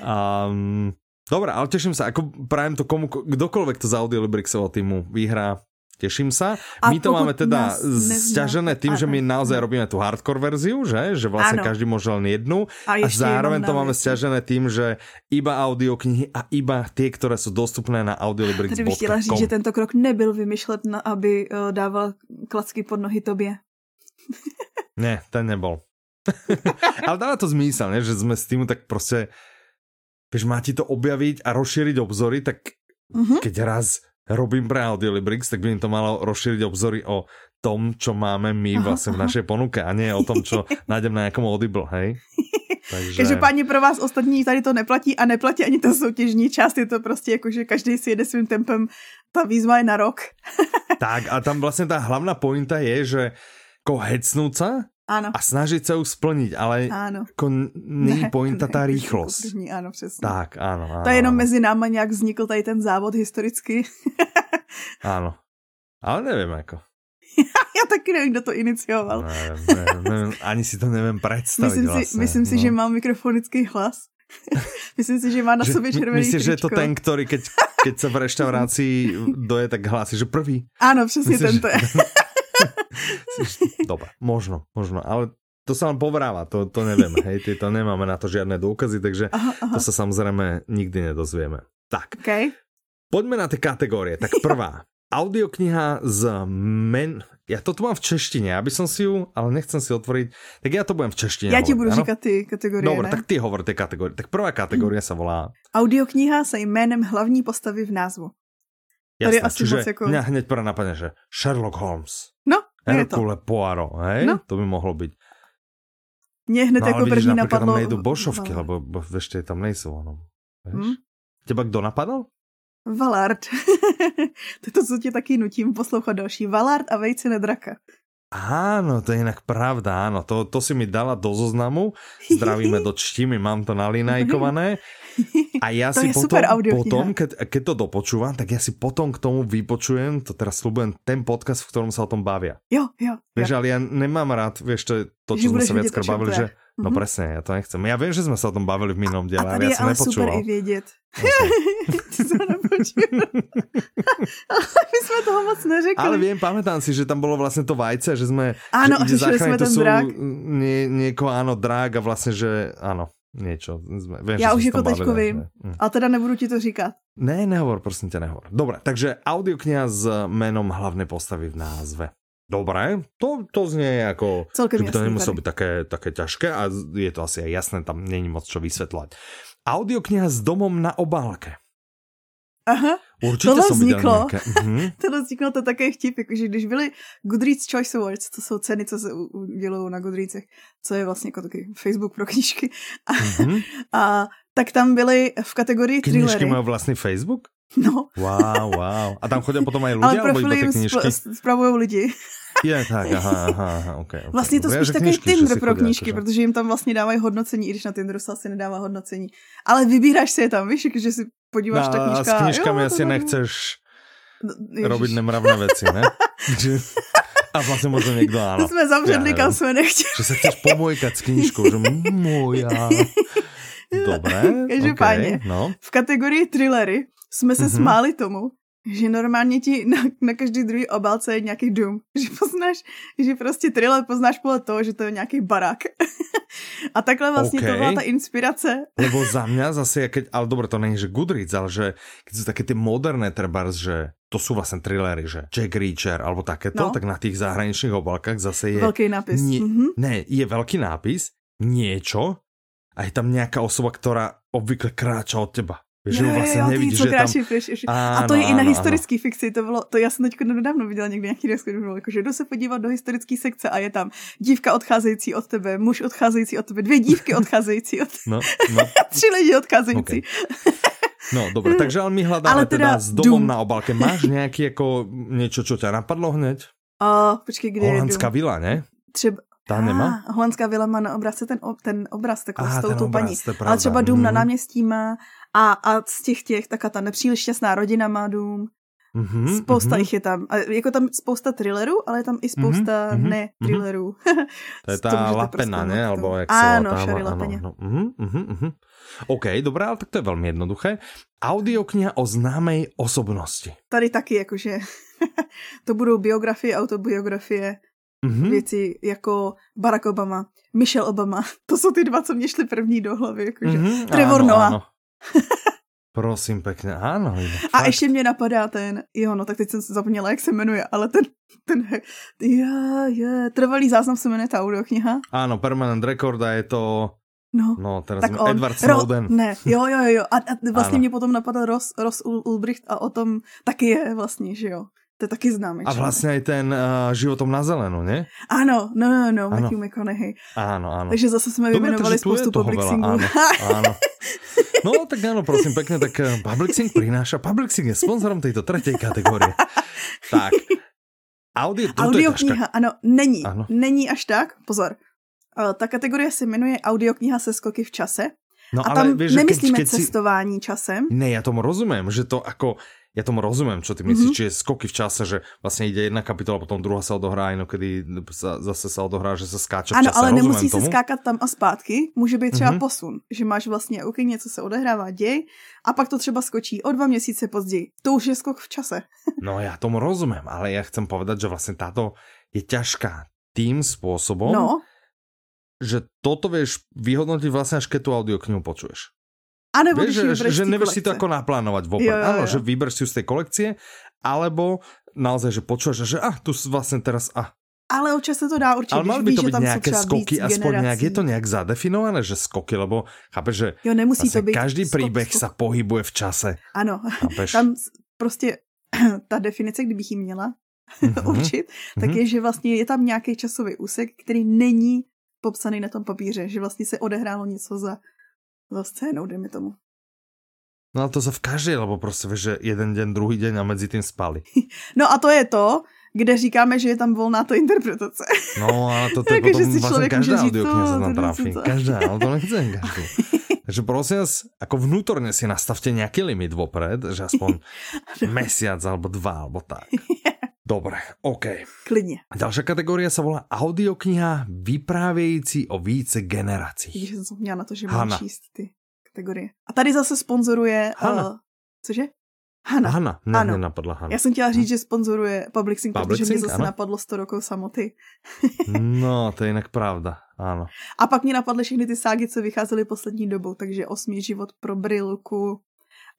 Um, Dobre, ale teším sa, ako prajem to komu, kdokoľvek to z Audiolibrixového týmu vyhrá, Teším sa. My to máme teda sťažené tým, že my naozaj robíme tú hardcore verziu, že? Že vlastne ano. každý môže len jednu. A, a zároveň to máme sťažené tým, že iba audioknihy a iba tie, ktoré sú dostupné na audiolibrix.com. Tady bych chtěla říct, že tento krok nebyl vymyšlet, na, aby uh, dával klacky pod nohy tobě. [LAUGHS] ne, ten nebol. [LAUGHS] Ale dáva to zmysel, ne? že sme s tým tak prostě, vieš, má ti to objaviť a rozšíriť obzory, tak uh -huh. keď raz robím pre Audiolibrix, tak by im to malo rozšíriť obzory o tom, čo máme my vlastne v našej ponuke a nie o tom, čo nájdem na nejakom Audible, hej? [LAUGHS] Takže... Každopádně pro vás ostatní tady to neplatí a neplatí ani ta soutěžní část, je to prostě jako, že každý si jede svým tempem, ta výzva je na rok. tak a tam vlastně ta hlavná pointa je, že jako hecnúť sa Áno. A snažiť sa ju splniť, ale áno. Ako není pointa tá rýchlosť. První, áno, přesně. Tak, áno, áno. To je jenom mezi náma nějak vznikl tady ten závod historicky. [LAUGHS] áno. Ale neviem ako. [LAUGHS] Já taky nevím, kdo to inicioval. Nevím, nevím, nevím, ani si to nevím představit Myslím vlastně. si, myslím si no. že má mikrofonický hlas. [LAUGHS] myslím si, že má na sobě červený Myslíš, že je to ten, který keď, keď se v restaurácii doje, tak hlásí, že prvý? Áno, přesně Myslíš, tento je. Dobre, možno, možno, ale to sa vám povráva, to, to neviem, hej, to nemáme na to žiadne dôkazy, takže aha, aha. to sa samozrejme nikdy nedozvieme. Tak, okay. poďme na tie kategórie. Tak prvá, audiokniha z men... Ja to tu mám v češtine, aby som si ju, ale nechcem si otvoriť, tak ja to budem v češtine. Ja ti budu ano? říkat ty kategorie, Dobre, ne? tak ty hovor tie kategorie. Tak prvá kategória sa volá... Audiokniha sa jménem hlavní postavy v názvu. Jasné, asi čiže moc jako... mňa hneď prvé napadne, že Sherlock Holmes. No, Hercule Poirot, hej? No. To by mohlo být. Mně hned no, jako vidíš, první napadlo... tam nejdu bošovky, no. lebo ještě tam nejsou, ono. Hmm? Těba kdo napadl? Valard. [LAUGHS] to je to, co tě taky nutím poslouchat další. Valard a vejce draka. Áno, to je inak pravda, áno. To, to si mi dala do zoznamu. Zdravíme do čtimi, mám to nalinajkované. A ja to si potom, potom keď, keď to dopočúvam, tak ja si potom k tomu vypočujem, to teraz slúbujem, ten podcast, v ktorom sa o tom bavia. Jo, jo. Vieš, jo. ale ja nemám rád, vieš, to, to čo sme sa viackrát bavili, že No mm-hmm. presne, ja to nechcem. Ja viem, že sme sa o tom bavili v minulom diele, ale ja som nepočúval. A tady je ale super i vědět. Okay. [LAUGHS] ale [LAUGHS] my jsme toho moc neřekli. Ale viem, pamätám si, že tam bolo vlastne to vajce, že sme... Áno, že ide [LAUGHS] sme ten to sú nie, nieko, áno, drák a vlastne, že áno. niečo. Viem, Já už jako teďko vím, hm. a teda nebudu ti to říkat. Ne, nehovor, prosím tě, nehovor. Dobre, takže audiokniha s menom hlavné postavy v názve. Dobre, to, to znie ako, Celkem že by to nemuselo byť také, také ťažké a je to asi aj jasné, tam není moc čo vysvetľovať. Audiokniha s domom na obálke. Aha, Určitě tohle vzniklo, mm-hmm. [LAUGHS] tohle vzniklo to také vtip, jakože když byly Goodreads Choice Awards, to jsou ceny, co se udělují na Goodreadsech, co je vlastně jako taky Facebook pro knížky, [LAUGHS] a, mm-hmm. a tak tam byly v kategorii Knížky thrillery. mají vlastní Facebook? No. Wow, wow. A tam chodí potom aj ľudia, Ale profily spravují lidi. [LAUGHS] Je, tak, aha, aha, aha okay, okay. Vlastně to spíš takový Tinder pro knížky, jakože... protože jim tam vlastně dávají hodnocení, i když na Tinderu se asi nedává hodnocení. Ale vybíráš si je tam, víš, že si podíváš no, ta knížka. A s knížkami jo, asi nechceš no, robiť nemravné věci, ne? [LAUGHS] [LAUGHS] A vlastně možná někdo áno. Jsme zavředli, kam jsme nechtěli. Že se chceš pomojkat s knížkou, že moja. Dobré, Každopádně, okay, no. v kategorii thrillery jsme se mm-hmm. smáli tomu, že normálně ti na, na každý druhý obálce je nějaký dům. [LAUGHS] Že poznáš, že prostě thriller poznáš podle toho, že to je nějaký barák. [LAUGHS] a takhle vlastně okay. to byla ta inspirace. [LAUGHS] Lebo za mě zase, keď, ale dobré, to není, že Goodreads, ale že keď jsou také ty moderné trebárs, že to jsou vlastně thrillery, že Jack Reacher alebo takéto, no. tak na těch zahraničních obálkách zase je... Velký nápis. Nie, mm-hmm. Ne, je velký nápis, niečo a je tam nějaká osoba, která obvykle kráča od teba. Že jo, vlastně jo, nevidíš, že tam... Píš, a to je i na historické fikci, to bylo, to já jsem teď nedávno viděla někde nějaký bylo jako, že jdu se podívat do historické sekce a je tam dívka odcházející od tebe, muž odcházející od tebe, dvě dívky odcházející od tebe, no, no. [LAUGHS] tři lidi odcházející. Okay. No, dobré, takže ale my hledáme ale teda, teda s domom dům. na obálke. Máš nějaký jako něco, co tě napadlo hned? Uh, počkej, kde Holandská vila, ne? Třeba, ta nemá? Holandská vila má na obrazce ten, ten obraz takový ah, s tou paní. Ale třeba dům mm. na mhm. náměstí má a, a z těch těch, taká ta nepříliš šťastná rodina má dům. Mm-hmm, spousta mm-hmm. jich je tam. A jako tam spousta thrillerů, ale je tam i spousta mm-hmm, ne-thrillerů. Mm-hmm. [LAUGHS] to je ta Lapena, ne? Albo jak Áno, Šary Lapeně. Ano, mm-hmm, mm-hmm. OK, dobré, ale tak to je velmi jednoduché. Audiokniha o známej osobnosti. Tady taky, jakože [LAUGHS] to budou biografie, autobiografie, mm-hmm. věci jako Barack Obama, Michelle Obama. [LAUGHS] To jsou ty dva, co mě šly první do hlavy. Jakože. Mm-hmm, Trevor ano, Noah. Ano. Prosím pěkně, ano. A fakt. ještě mě napadá ten, jo, no tak teď jsem se zapomněla, jak se jmenuje, ale ten, ten, je, je, trvalý záznam se jmenuje ta audiokniha. Ano, Permanent Record a je to No, no teraz tak on, Edward Snowden. Ro, ne, jo, jo, jo. A, a vlastně ano. mě potom napadl Ross, Ross Ulbricht a o tom taky je vlastně, že jo. To je taky známý. A vlastně i ten uh, životom na zelenu, ne? Ano, no, no, no, Matthew McConaughey. Ano, ano. Takže zase jsme vyjmenovali spoustu publixingů. Ano, ano. [LAUGHS] No, tak ano, prosím pekne, tak Publixing prináša. Publixing je sponzorom této třetí kategorie. tak, audio, audiokniha, ano, není. Ano. Není až tak, pozor. Uh, ta kategorie se jmenuje audiokniha se skoky v čase. No, a ale tam vieš, nemyslíme keď, keď cestování si... časem. Ne, já tomu rozumím, že to jako ja tomu rozumím, čo ty myslíš, mm-hmm. čiže skoky v čase, že vlastně jde jedna kapitola, potom druhá se odohrá, inokedy sa, zase se odohrá, že se skáče v ano, čase. ale rozumím nemusí tomu. se skákat tam a zpátky, může být třeba mm-hmm. posun, že máš vlastně, OK, něco se odehrává, děj, a pak to třeba skočí o dva měsíce později. To už je skok v čase. [LAUGHS] no já tomu rozumím, ale já chcem povedať, že vlastně táto je ťažká tým spôsobom, no. Že toto vieš vyhodnotiť vlastne až keď tú audioknihu počuješ. A nebo Vieš, že, že nevieš si to ako naplánovať vopred. Áno, že vyber si z tej kolekcie, alebo naozaj, že počuješ, že ah, tu vlastne teraz, ah, ale občas se to dá určitě, Ale mali by to být nějaké skoky, aspoň nějak, je to nějak zadefinované, že skoky, lebo chápeš, že jo, nemusí to být každý skok, příběh skok. sa pohybuje v čase. Ano, chápeš? tam prostě [CLEARS THROAT] ta definice, kdybych ji měla [LAUGHS] mm-hmm. určit, tak mm-hmm. je, že vlastně je tam nějaký časový úsek, který není popsaný na tom papíře, že vlastně se odehrálo něco za za scénou, dejme tomu. No ale to sa v každej, lebo prostě vieš, že jeden den, druhý den a mezi tým spali. [LAUGHS] No a to je to, kde říkáme, že je tam volná to interpretace. No ale to, to [LAUGHS] je potom si vlastně každá audiokniha se tam tráfí. Každá, ale to nechcem [LAUGHS] každý. Takže prosím vás, ako vnútorne si nastavte nejaký limit vopred, že aspoň mesiac alebo dva, alebo tak. Dobre, OK. Klidně. Další kategorie se volá audiokniha vyprávějící o více generacích. Když jsem měla na to, že mám číst ty kategorie. A tady zase sponzoruje... Uh, cože? Hana. Hana, ne, ano. nenapadla Hana. Já jsem chtěla říct, že sponzoruje Public Sync, Public protože Sync, mě zase ano. napadlo 100 rokov samoty. no, to je jinak pravda, ano. A pak mě napadly všechny ty ságy, co vycházely poslední dobou, takže Osmý život pro Brilku,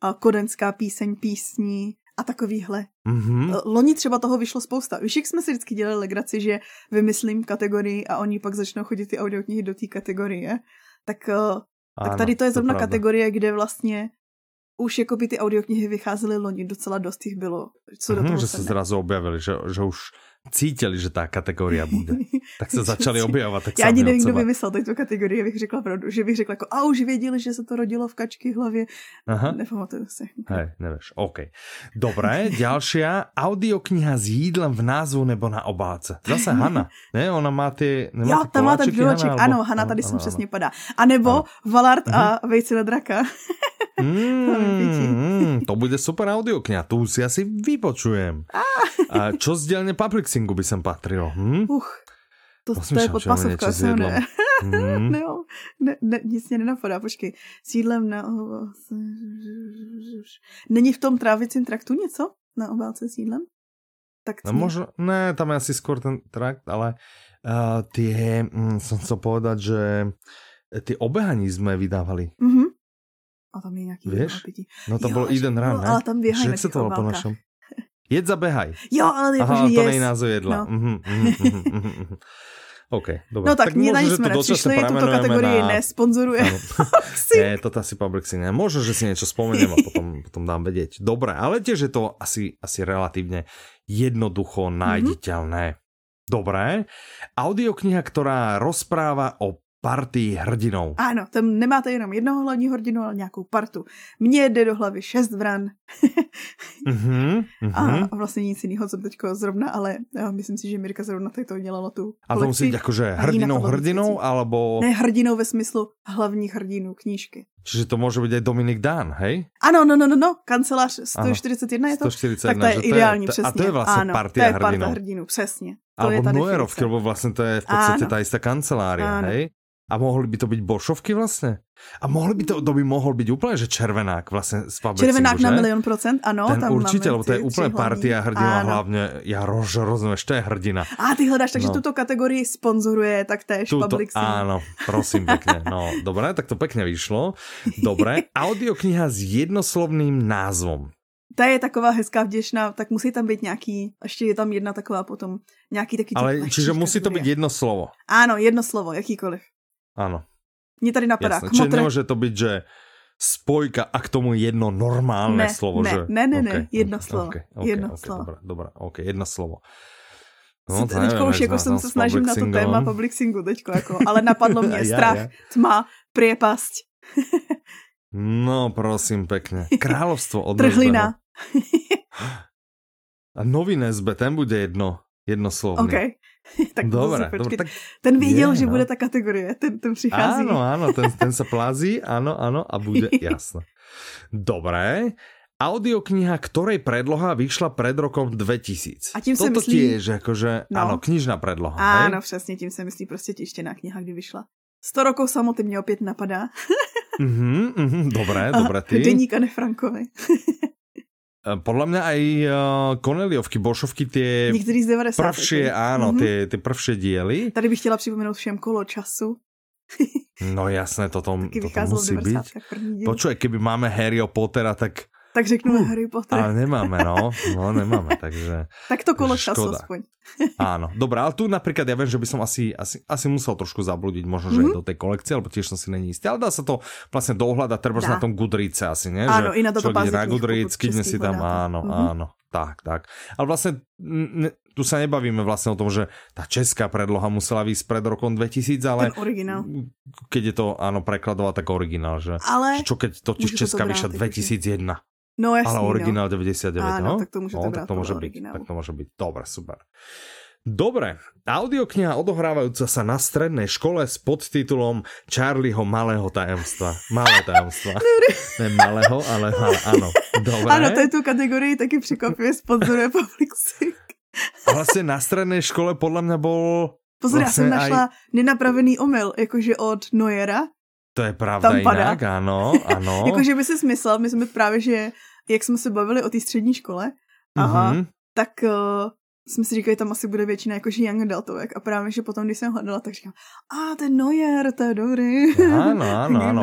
a Kodenská píseň písní a takovýhle. Mm-hmm. Loni třeba toho vyšlo spousta. Už jak jsme si vždycky dělali legraci, že vymyslím kategorii a oni pak začnou chodit ty audioknihy do té kategorie, tak, eh, ano, tak tady to je zrovna kategorie, kde vlastně už jako by ty audioknihy vycházely loni, docela dost jich bylo. Co do mhm, toho že se zrazu objavili, že, že už cítili, že ta kategorie bude. Tak se [LAUGHS] začali objevovat. Tak Já ani nevím, kdo vymyslel tuto kategorii, bych řekla pravdu. Že bych řekla jako, a už věděli, že se to rodilo v kačky hlavě. Aha. Nepamatuju si. Hej, nevíš, OK. Dobré, ďalšia. Audiokniha s jídlem v názvu nebo na obálce. Zase [LAUGHS] Hanna, ne? Ona má ty, nemá jo, tam má ten břivoček, ano, Hanna tady sem přesně padá. A nebo ano. Valard a uh-huh. vejce na draka. [LAUGHS] mm, to bude super audiokniha, tu si asi vypočujem. A čo z dielne Publixingu by sem patrilo? Hm? Uch, to, to je podpasovka, jsem ne. [LAUGHS] Hmm. ne, ne, ne, nic mě nenapadá, počkej. Sídlem na Není v tom trávicím traktu něco? Na obálce sídlem? Tak no, možno, ne, tam je asi skôr ten trakt, ale uh, tie, hm, som chcel povedať, že ty obehaní sme vydávali. Mm-hmm. A tam je nějaký Vieš? No to jo, byl Eden Run, ne? Ale tam běhají Jak se to po našem? [LAUGHS] Jed zabehaj. Jo, ale jako, Aha, že to není název jedla. No. Mm-hmm, mm-hmm, mm-hmm. OK, dobré. No tak, tak na ní jsme nepřišli, tuto kategorii na... nesponzoruje. [LAUGHS] ne, toto asi Public ne. Možno, že si niečo spomeniem a potom, [LAUGHS] potom dám vedieť. Dobre, ale tiež je to asi, asi relatívne jednoducho nájditeľné. Mm-hmm. Dobré. Audiokniha, ktorá rozpráva o partii hrdinů. Ano, tam nemáte jenom jednoho hlavního hrdinu, ale nějakou partu. Mně jde do hlavy šest vran. mm-hmm, [LAUGHS] mm-hmm. A vlastně nic jiného, co teďko zrovna, ale já myslím si, že Mirka zrovna tady to dělala tu A to musí být jakože hrdinou hrdinou, alebo... Ne, hrdinou ve smyslu hlavních hrdinů knížky. Čiže to může být i Dominik Dán, hej? Ano, no, no, no, no, kancelář 141 je to? 141, tak to je ideální, to je, přesně. A to je vlastně ano, partia hrdinů. to je parta hrdinů, přesně. To Alebo Nojerovky, lebo vlastně to je v podstatě ta istá kancelária, ano. hej? A mohli by to byť bošovky vlastně? A mohli by to, to by mohl být úplně, že červenák vlastně z Publixingu, Červenák že? na milion procent, ano. Ten tam určitě, lebo to je úplně partia hrdina, ano. hlavně já rož, rozuměš, to je hrdina. A ty hledáš, takže no. tuto kategorii sponzoruje taktéž tuto, Publixing. Áno, prosím pekne. No, dobré, tak to pekne vyšlo. Dobré, [LAUGHS] audiokniha s jednoslovným názvom. Ta je taková hezká, vděčná, tak musí tam být nějaký, ještě je tam jedna taková potom, nějaký taky... Ale čiže musí to být jedno slovo. Ano, jedno slovo, jakýkoliv. Áno. Mně tady napadá Jasne. Čiže nemôže to byť, že spojka a k tomu jedno normálne ne, slovo, ne, že... Ne, ne, okay, ne, jedno slovo. Okay, okay, jedno okay, slovo. Dobré, dobré, ok, jedno slovo. No, to teďko už jako jsem se snažím na to téma publixingu teďko, jako, ale napadlo mě [LAUGHS] strach, ja, ja. tma, priepasť. no, prosím, pekne. [LAUGHS] Královstvo od Trhlina. a nový Nezbe, ten bude jedno, jedno slovo. Okay. [LAUGHS] tak dobre, dobre, tak ten věděl, je, že no. bude ta kategorie, ten, ten přichází. Áno, áno, ten, ten sa plazí, áno, áno, a bude, [LAUGHS] jasné. Dobré, audiokniha, ktorej predloha vyšla pred rokom 2000. A tím Toto se myslí... tiež, akože, no. áno, knižná predloha. Áno, hej? přesně, tím se myslí prostě tištěná kniha, kdy vyšla. 100 rokov samoty mě opět napadá. mhm, mhm, dobré, dobré, ty. Deníka Nefrankovi. Eh, [LAUGHS] podľa mňa aj Koneliovky, eh, Bošovky, tie Některý z 90. prvšie, áno, mm-hmm. tie, tie prvšie diely. Tady bych chtěla připomenout všem kolo času. no jasné, toto, toto musí byť. Počuj, keby máme Harryho Pottera, tak tak řeknu uh, Harry Potter. Ale nemáme, no. No nemáme, takže... tak to kolo času aspoň. Áno, dobré, ale tu napríklad ja viem, že by som asi, asi, asi musel trošku zabludiť, možno, že mm -hmm. do tej kolekcie, alebo tiež som si není istý, ale dá sa to vlastne dohľadať, treba na tom Goodreadse asi, ne? Áno, i na to na Goodreads, kýdne si tam, áno, mm -hmm. áno, tak, tak. Ale vlastne ne, tu sa nebavíme vlastne o tom, že tá česká predloha musela výsť pred rokom 2000, ale... Ten originál. Keď je to, áno, prekladová, tak originál, že... Ale... Čo keď totiž česká vyšla 2001. No jasný, Ale originál no. 99, Áno, no? tak to môže no, tak to môže byť, tak to môže byť. Dobre, super. Dobre, audiokniha odohrávajúca sa na strednej škole s podtitulom Charlieho malého tajemstva. Malé tajemstva. [LAUGHS] ne malého, ale malé, áno. Dobre. Áno, to je tu kategorii taky překvapivě sponzoruje Publixing. A vlastne na strednej škole podľa mňa bol... Pozor, vlastne já jsem našla aj... nenapravený omyl, jakože od Noera, to je pravda tam padá. jinak, ano, [LAUGHS] ano. Jakože by si smysl, my jsme právě, že jak jsme se bavili o té střední škole, a mm-hmm. tak uh, jsme si říkali, tam asi bude většina jakože young adultovek a právě, že potom, když jsem hledala, tak říkám, a ten Neuer, to je dobrý. Áno, áno, áno.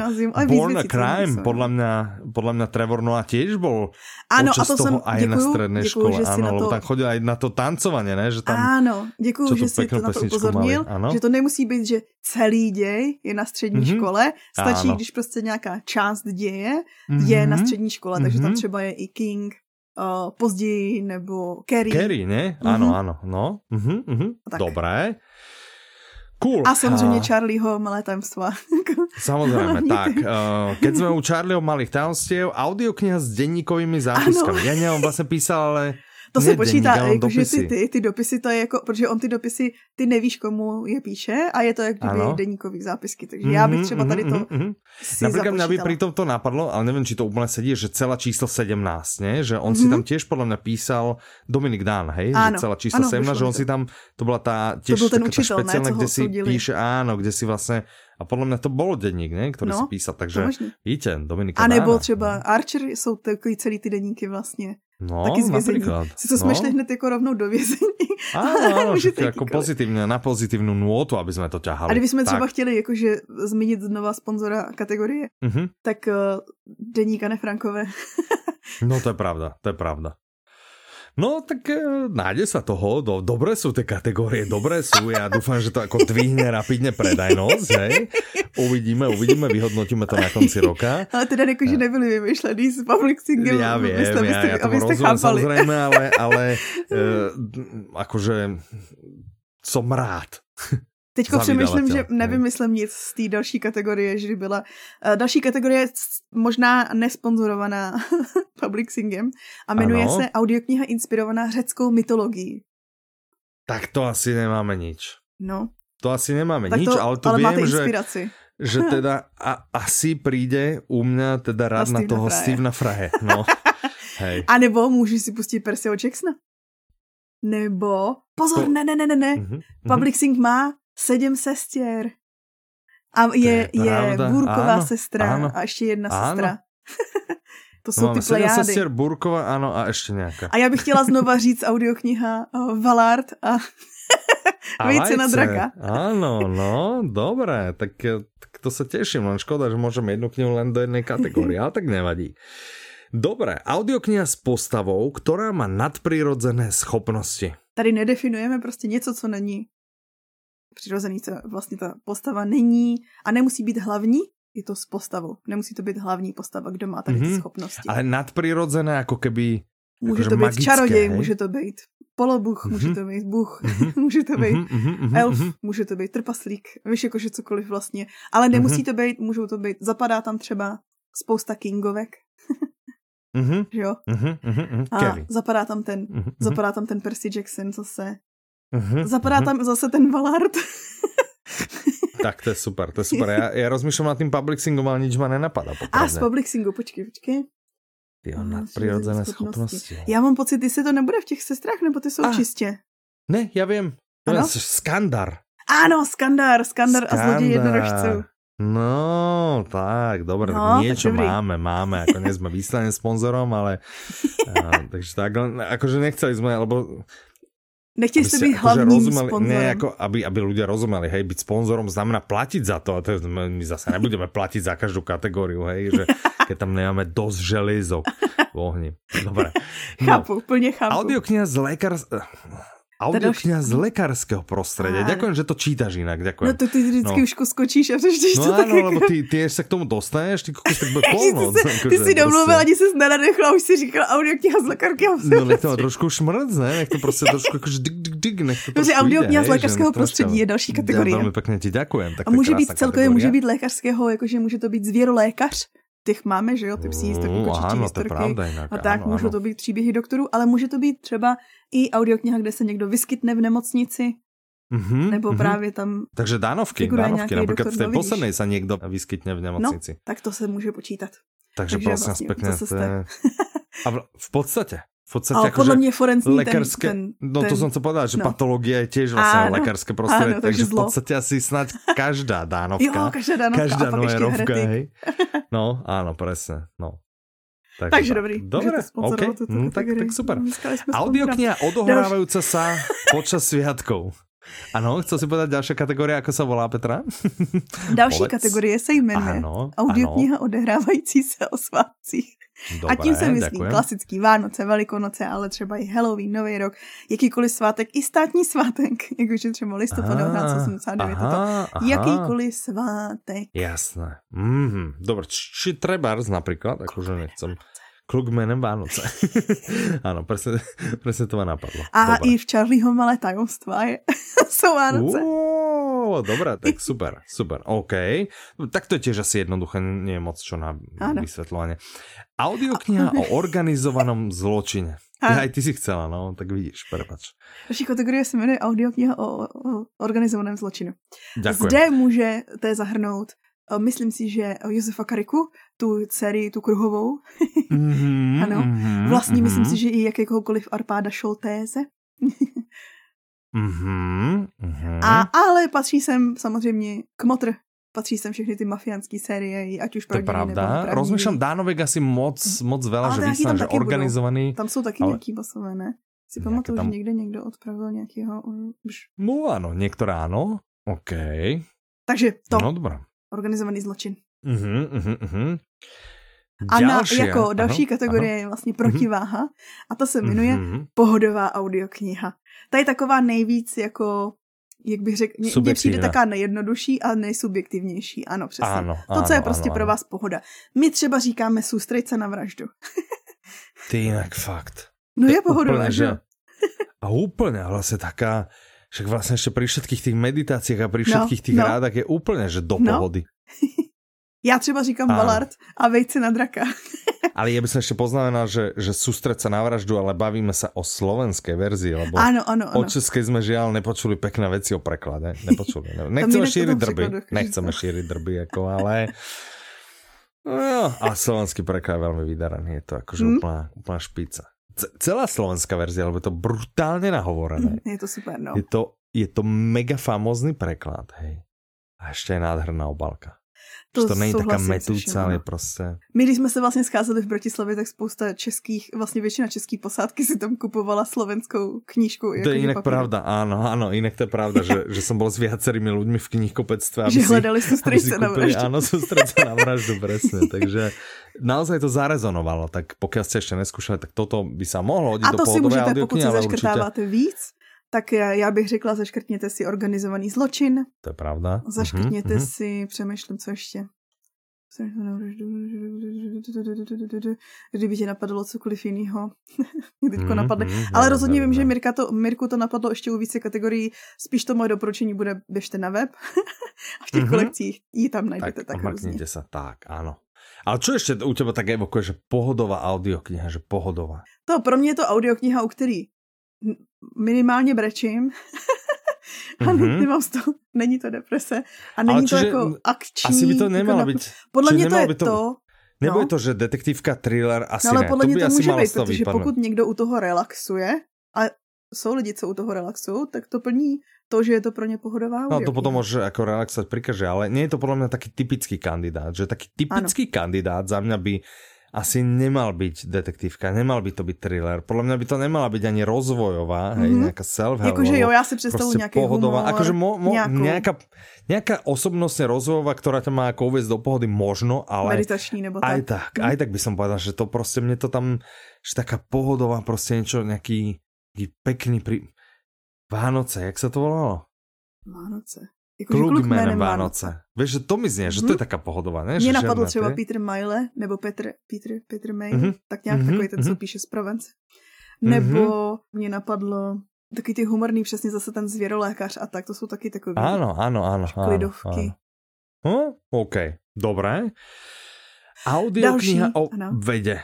Born a Crime, podľa mňa, podľa mňa Trevor Noah tiež bol ano, a to toho jsem, aj děkuju, na děkuju, škole. Áno, lebo to... tam chodil aj na to tancovanie, ne? Že tam, áno, děkuju, že si to na to upozornil, že to nemusí být, že celý děj je na střední mm-hmm. škole, stačí, áno. když prostě nějaká část děje mm-hmm. je na střední škole, mm-hmm. takže tam mhm. třeba je i King, uh, později, nebo Kerry. Kerry, ne? Mm-hmm. Ano, ano, no. Uh-huh, uh-huh. Dobré. Cool. A samozřejmě a... Charlieho malé tajemstva. [LAUGHS] Samozrejme, tak. Uh, keď sme u Charlieho malých tajomstiev, audiokniha s denníkovými zápiskami. Ano. Ja neviem, vlastne písal, ale to se počítá, jako, že ty, ty, ty dopisy, to je jako, protože on ty dopisy, ty nevíš, komu je píše a je to jak kdyby denníkový zápisky, takže mm-hmm, já bych třeba tady to mm-hmm. si Napríklad mňa by pri tom to napadlo, ale neviem, či to úplne sedí, že celá číslo 17, ne? že on mm-hmm. si tam tiež podľa mňa písal Dominik Dán, hej? Áno, že celá číslo áno, 17, že on to. si tam, to bola tá tiež to ten učitel, špeciálna, kde si píše, áno, kde si vlastne a podle mě to bylo denník, ne? který no, si písal, takže víte, Dominika A nebo třeba Archer jsou takový celý ty denníky vlastně. No, taky z. Si to jsme no. šli hned jako rovnou do vězení. [LAUGHS] Áno, áno, že to jako pozitivně, na pozitivní nôtu, aby jsme to ťahali. A kdybychom třeba chtěli jakože zmínit znova sponzora kategorie, mm-hmm. tak uh, deníka Nefrankové. no to je pravda, to je pravda. No, tak e, nájde sa toho. Do, dobré sú tie kategórie, dobré sú. Ja dúfam, že to ako dvihne rapidne predajnosť, hej. Uvidíme, uvidíme, vyhodnotíme to na konci roka. Ale teda jako, že nebyli vymýšlený s public single. Ja viem, abyste, ja, ja tomu rozumiem chápali. samozrejme, ale, ale [LAUGHS] e, akože som rád. Teďko přemýšlím, že nevymyslím nic z té další kategorie, že byla. Uh, další kategorie je možná nesponzorovaná [LAUGHS] Publixingem a jmenuje ano. se audiokniha inspirovaná řeckou mytologií. Tak to asi nemáme nič. No. To asi nemáme tak nič, ale to ale viem, máte inspiraci. že, že [LAUGHS] teda a, asi príde u mňa teda rád na, na toho Fraje. Stevena Frahe. No. [LAUGHS] Hej. A nebo můžeš si pustit Percyho Jacksona. Nebo, pozor, to... ne, ne, ne, ne, ne. Uh-huh, Public Sync má sedm sestier. A je, je, je Burková ano, sestra ano, a ještě jedna ano. sestra. [LAUGHS] to jsou no, ty plejády. sestier, Burková, ano, a ještě nějaká. A já bych chtěla znova říct audiokniha uh, Valard a, Vejce na draka. Áno, no, dobré, tak, tak to sa teším, len škoda, že môžeme jednu knihu len do jednej kategórie, ale tak nevadí. Dobre, audiokniha s postavou, ktorá má nadprirodzené schopnosti. Tady nedefinujeme prostě něco, co není přirozený, co vlastně ta postava není a nemusí být hlavní, je to s postavou. Nemusí to být hlavní postava, kdo má tady mm-hmm. ty mhm. schopnosti. Ale nadprirodzené, jako keby Může to být magické, čaroděj, hej? může to být polobuch, mm-hmm. [LAUGHS] může to být buch, mm-hmm. může to být mm-hmm. elf, mm-hmm. může to být trpaslík, víš, jakože cokoliv vlastně. Ale nemusí mm-hmm. to být, můžou to být, zapadá tam třeba spousta kingovek. [LAUGHS] mm-hmm. jo? Mm-hmm. A zapadá tam ten, mm-hmm. zapadá tam ten Percy Jackson zase. Uh-huh, Zapadá uh-huh. tam zase ten Valard. [LAUGHS] tak to je super, to je super. Já, já rozmýšlím nad tím publixingom, ale nič ma nenapadá. Popravde. A z publixingu, počkej, počkej. Jo, na přirozené schopnosti. schopnosti. Já mám pocit, jestli to nebude v těch sestrách, nebo ty jsou ah, čistě. Ne, já vím. Ano? Skandar. Ano, Skandar, Skandar, Skandar. a zloděj jednorožců. No, tak, dobre, no, niečo tak máme, máme, ako nie sme výsledným sponzorom, ale uh, [LAUGHS] takže tak, akože nechceli sme, lebo Nechtěli jste být hlavním rozumeli, sponzorem. Ne, jako aby, aby ľudia rozumeli, hej, byť sponzorom znamená platiť za to, a to my zase nebudeme [LAUGHS] platiť za každú kategóriu, hej, že keď tam nemáme dosť železok v ohni. Dobre. No, chápu, plně chápu. Audiokniha z lékar... Audiokniha z lékařského prostředí. Ďakujem, že to čítaš jinak. Ďakujem. No to ty vždycky no. už skočíš a přečteš no, to tak. No lebo ty, ty se k tomu dostaneš, ty kokos, tak bude [LAUGHS] polnoc. ty, ty, ty si domluvil, ani se nenadechla, už si říkal audiokniha z lékařského No nech to trošku šmrc, ne? Nech to prostě [LAUGHS] trošku jakože dig, dig, dig, nech to Protože audiokniha z lékařského prostředí je další kategorie. Velmi pěkně ti děkujem. a může být celkově, může být lékařského, jakože může to být zvěrolékař, těch máme, že jo, ty psí historky, uh, kočičí ano, historky pravda, jinak, a tak, ano, můžou ano. to být příběhy doktorů, ale může to být třeba i audiokniha, kde se někdo vyskytne v nemocnici, Mm-hmm, nebo mm-hmm. právě tam... Takže dánovky, dánovky, například v té poslednej se někdo vyskytne v nemocnici. No, tak to se může počítat. Takže, Takže prosím vlastně, pěkně, to. A v podstatě, v podstatě Ale podle mě forenzní lékařské, ten, ten, no to jsem co povedal, že no. patologie je těž vlastně ano, lékařské prostředí, ano, takže, v podstatě asi snad každá dánovka, jo, každá dánovka každá noérovka, hej. [LAUGHS] No, ano, presne, no. Takže, Takže dobrý. Dobre, okay. mm, tak, tak super. Audiokniha odohrávajúca sa počas sviatkov. Ano, chcel si povedať ďalšia kategorie, ako sa volá Petra? Další kategorie se jmenuje Audiokniha odehrávající se o svátcích. Dobré, a tím se myslí ďakujem. klasický Vánoce, Velikonoce, ale třeba i Halloween, Nový rok, jakýkoliv svátek, i státní svátek, [LAUGHS] jakože třeba listopad 1989, aha, aha. jakýkoliv svátek. Jasné. Mm-hmm. Dobre, či trebárs napríklad, akože nechcem kluk jménem Vánoce. [LAUGHS] ano, presne, presne to ma napadlo. A Dobre. i v Charlieho malé tajomstva je, [LAUGHS] jsou Vánoce. Uó, dobré, tak [LAUGHS] super, super, OK. Tak to je tiež asi jednoduché, nie je moc čo na ano. vysvetľovanie. Audiokniha [LAUGHS] o organizovanom zločine. A. Aj ty si chcela, no, tak vidíš, prepač. Další kategorie se jmenuje audiokniha o, o organizovaném zločinu. Ďakujem. Zde můžete zahrnout myslím si, že Josefa Kariku, tu sérii, tu kruhovou. mm-hmm, [LAUGHS] ano. Mm-hmm, vlastně mm-hmm. myslím si, že i jakéhokoliv Arpáda Šoltéze. Mm-hmm, mm-hmm. A, ale patří sem samozřejmě Kmotr, patří sem všechny ty mafiánské série, ať už To je pravda. Rozmýšlám, Dánovek asi moc, moc veľa, že vysám, že organizovaný. Budou. Tam jsou taky ale... nějaký basové, ne? Si pamatuju, tam... že někde někdo odpravil nějakého... Už... No ano, některé ano. OK. Takže to. No dobré organizovaný zločin. Uh-huh, uh-huh, uh-huh. A na, jako další ano, kategorie ano. je vlastně protiváha a to se jmenuje uh-huh. pohodová audiokniha. Ta je taková nejvíc jako jak bych řekl, mně přijde taká nejjednodušší a nejsubjektivnější. Ano, přesně. Ano, to, co je prostě ano, pro vás pohoda. My třeba říkáme soustrejce na vraždu. Ty jinak fakt. No je pohodové, že? A úplně, vlastně taká, však vlastne ešte pri všetkých tých meditáciách a no, všetkých no, no. rádach je úplne, že do no. pohody. [LAUGHS] Já třeba říkám Ballard a vejce na draka. [LAUGHS] ale ja by som ešte poznamenal, že, že sústreť sa na vraždu, ale bavíme sa o slovenskej verzii, lebo áno, áno, áno. o českej sme žiaľ nepočuli pekné veci o preklade. Nepočuli. Ne. Nechceme šíriť drby. Nechceme šíriť drby, ako, ale... No, a slovenský preklad je veľmi vydaraný. Je to akože hmm. úplná, úplná špica celá slovenská verzia, lebo je to brutálne nahovorené. Je to super, no. Je to, je to mega famózny preklad, hej. A ešte je nádherná obalka. To, to není taká metúca, ale prostě... My, když jsme se vlastně scházeli v Bratislavě, tak spousta českých, vlastně většina český posádky si tam kupovala slovenskou knížku. To je jinak papír. pravda, áno, áno, inak to je pravda, že, že som bol s viacerými ľuďmi v knihkupectve. Že hledali sústrejce na vraždu. Áno, sústrejce na vraždu, presne. Takže naozaj to zarezonovalo, tak pokiaľ ste ešte neskúšali, tak toto by sa mohlo hodiť A to do si můžete, pokud se zaškrtáváte určitě... víc, tak já bych řekla, zaškrtněte si organizovaný zločin. To je pravda. Zaškrtněte mm-hmm. si, přemýšlím, co ještě. Kdyby tě napadlo cokoliv jiného, [LAUGHS] teďko napadne. Ale rozhodně vím, že Mirka to, Mirku to napadlo ještě u více kategorií. Spíš to moje doporučení bude, běžte na web [LAUGHS] a v těch kolekcích ji tam najdete tak, tak různě. se, tak, ano. Ale čo ještě u teba tak evokuje, že pohodová audiokniha, že pohodová? To pro mě je to audiokniha, u který minimálně brečím. [LAUGHS] a mm-hmm. nemám z toho, není to deprese a není to jako akční. Asi by to nemalo jako být. Podle mě to je to, to nebo no. je to, že detektivka, thriller, asi no, ale podle mě to, to může být, protože pokud někdo u toho relaxuje, a jsou lidi, co u toho relaxují, tak to plní to, že je to pro ně pohodová No to potom může jako relaxovat pri ale nie je to podle mě taky typický kandidát, že taký typický ano. kandidát za mě by asi nemal byť detektívka, nemal by to byť thriller. Podľa mňa by to nemala byť ani rozvojová, mm-hmm. hej, mhm. nejaká self-help. Jakože jo, já si představuji nějaký pohodová, humor, akože mo, mo, nejaká, nejaká osobnostne rozvojová, ktorá ťa má ako uvieť do pohody, možno, ale... Meditační nebo tak. Aj tak, mm. aj tak by som povedal, že to prostě mne to tam, že taká pohodová, prostě niečo, nejaký, nejaký pekný pri... Vánoce, jak sa to volalo? Vánoce. Jako, kluk, kluk jménem Vánoce. Vánoce. Víš, že to mi zně, že to je mhm. taká pohodová, ne? Mně napadl třeba ty? Peter Mile, nebo Petr, Peter, Peter May, mm-hmm. tak nějak mm-hmm. takový ten, co mm-hmm. píše z Provence. Nebo mm-hmm. mě napadlo taky ty humorný, přesně zase ten zvěrolékař a tak, to jsou taky takové. Ano, ano, ano. Klidovky. Ano. Hm? OK, dobré. Audiokniha o ano. vede.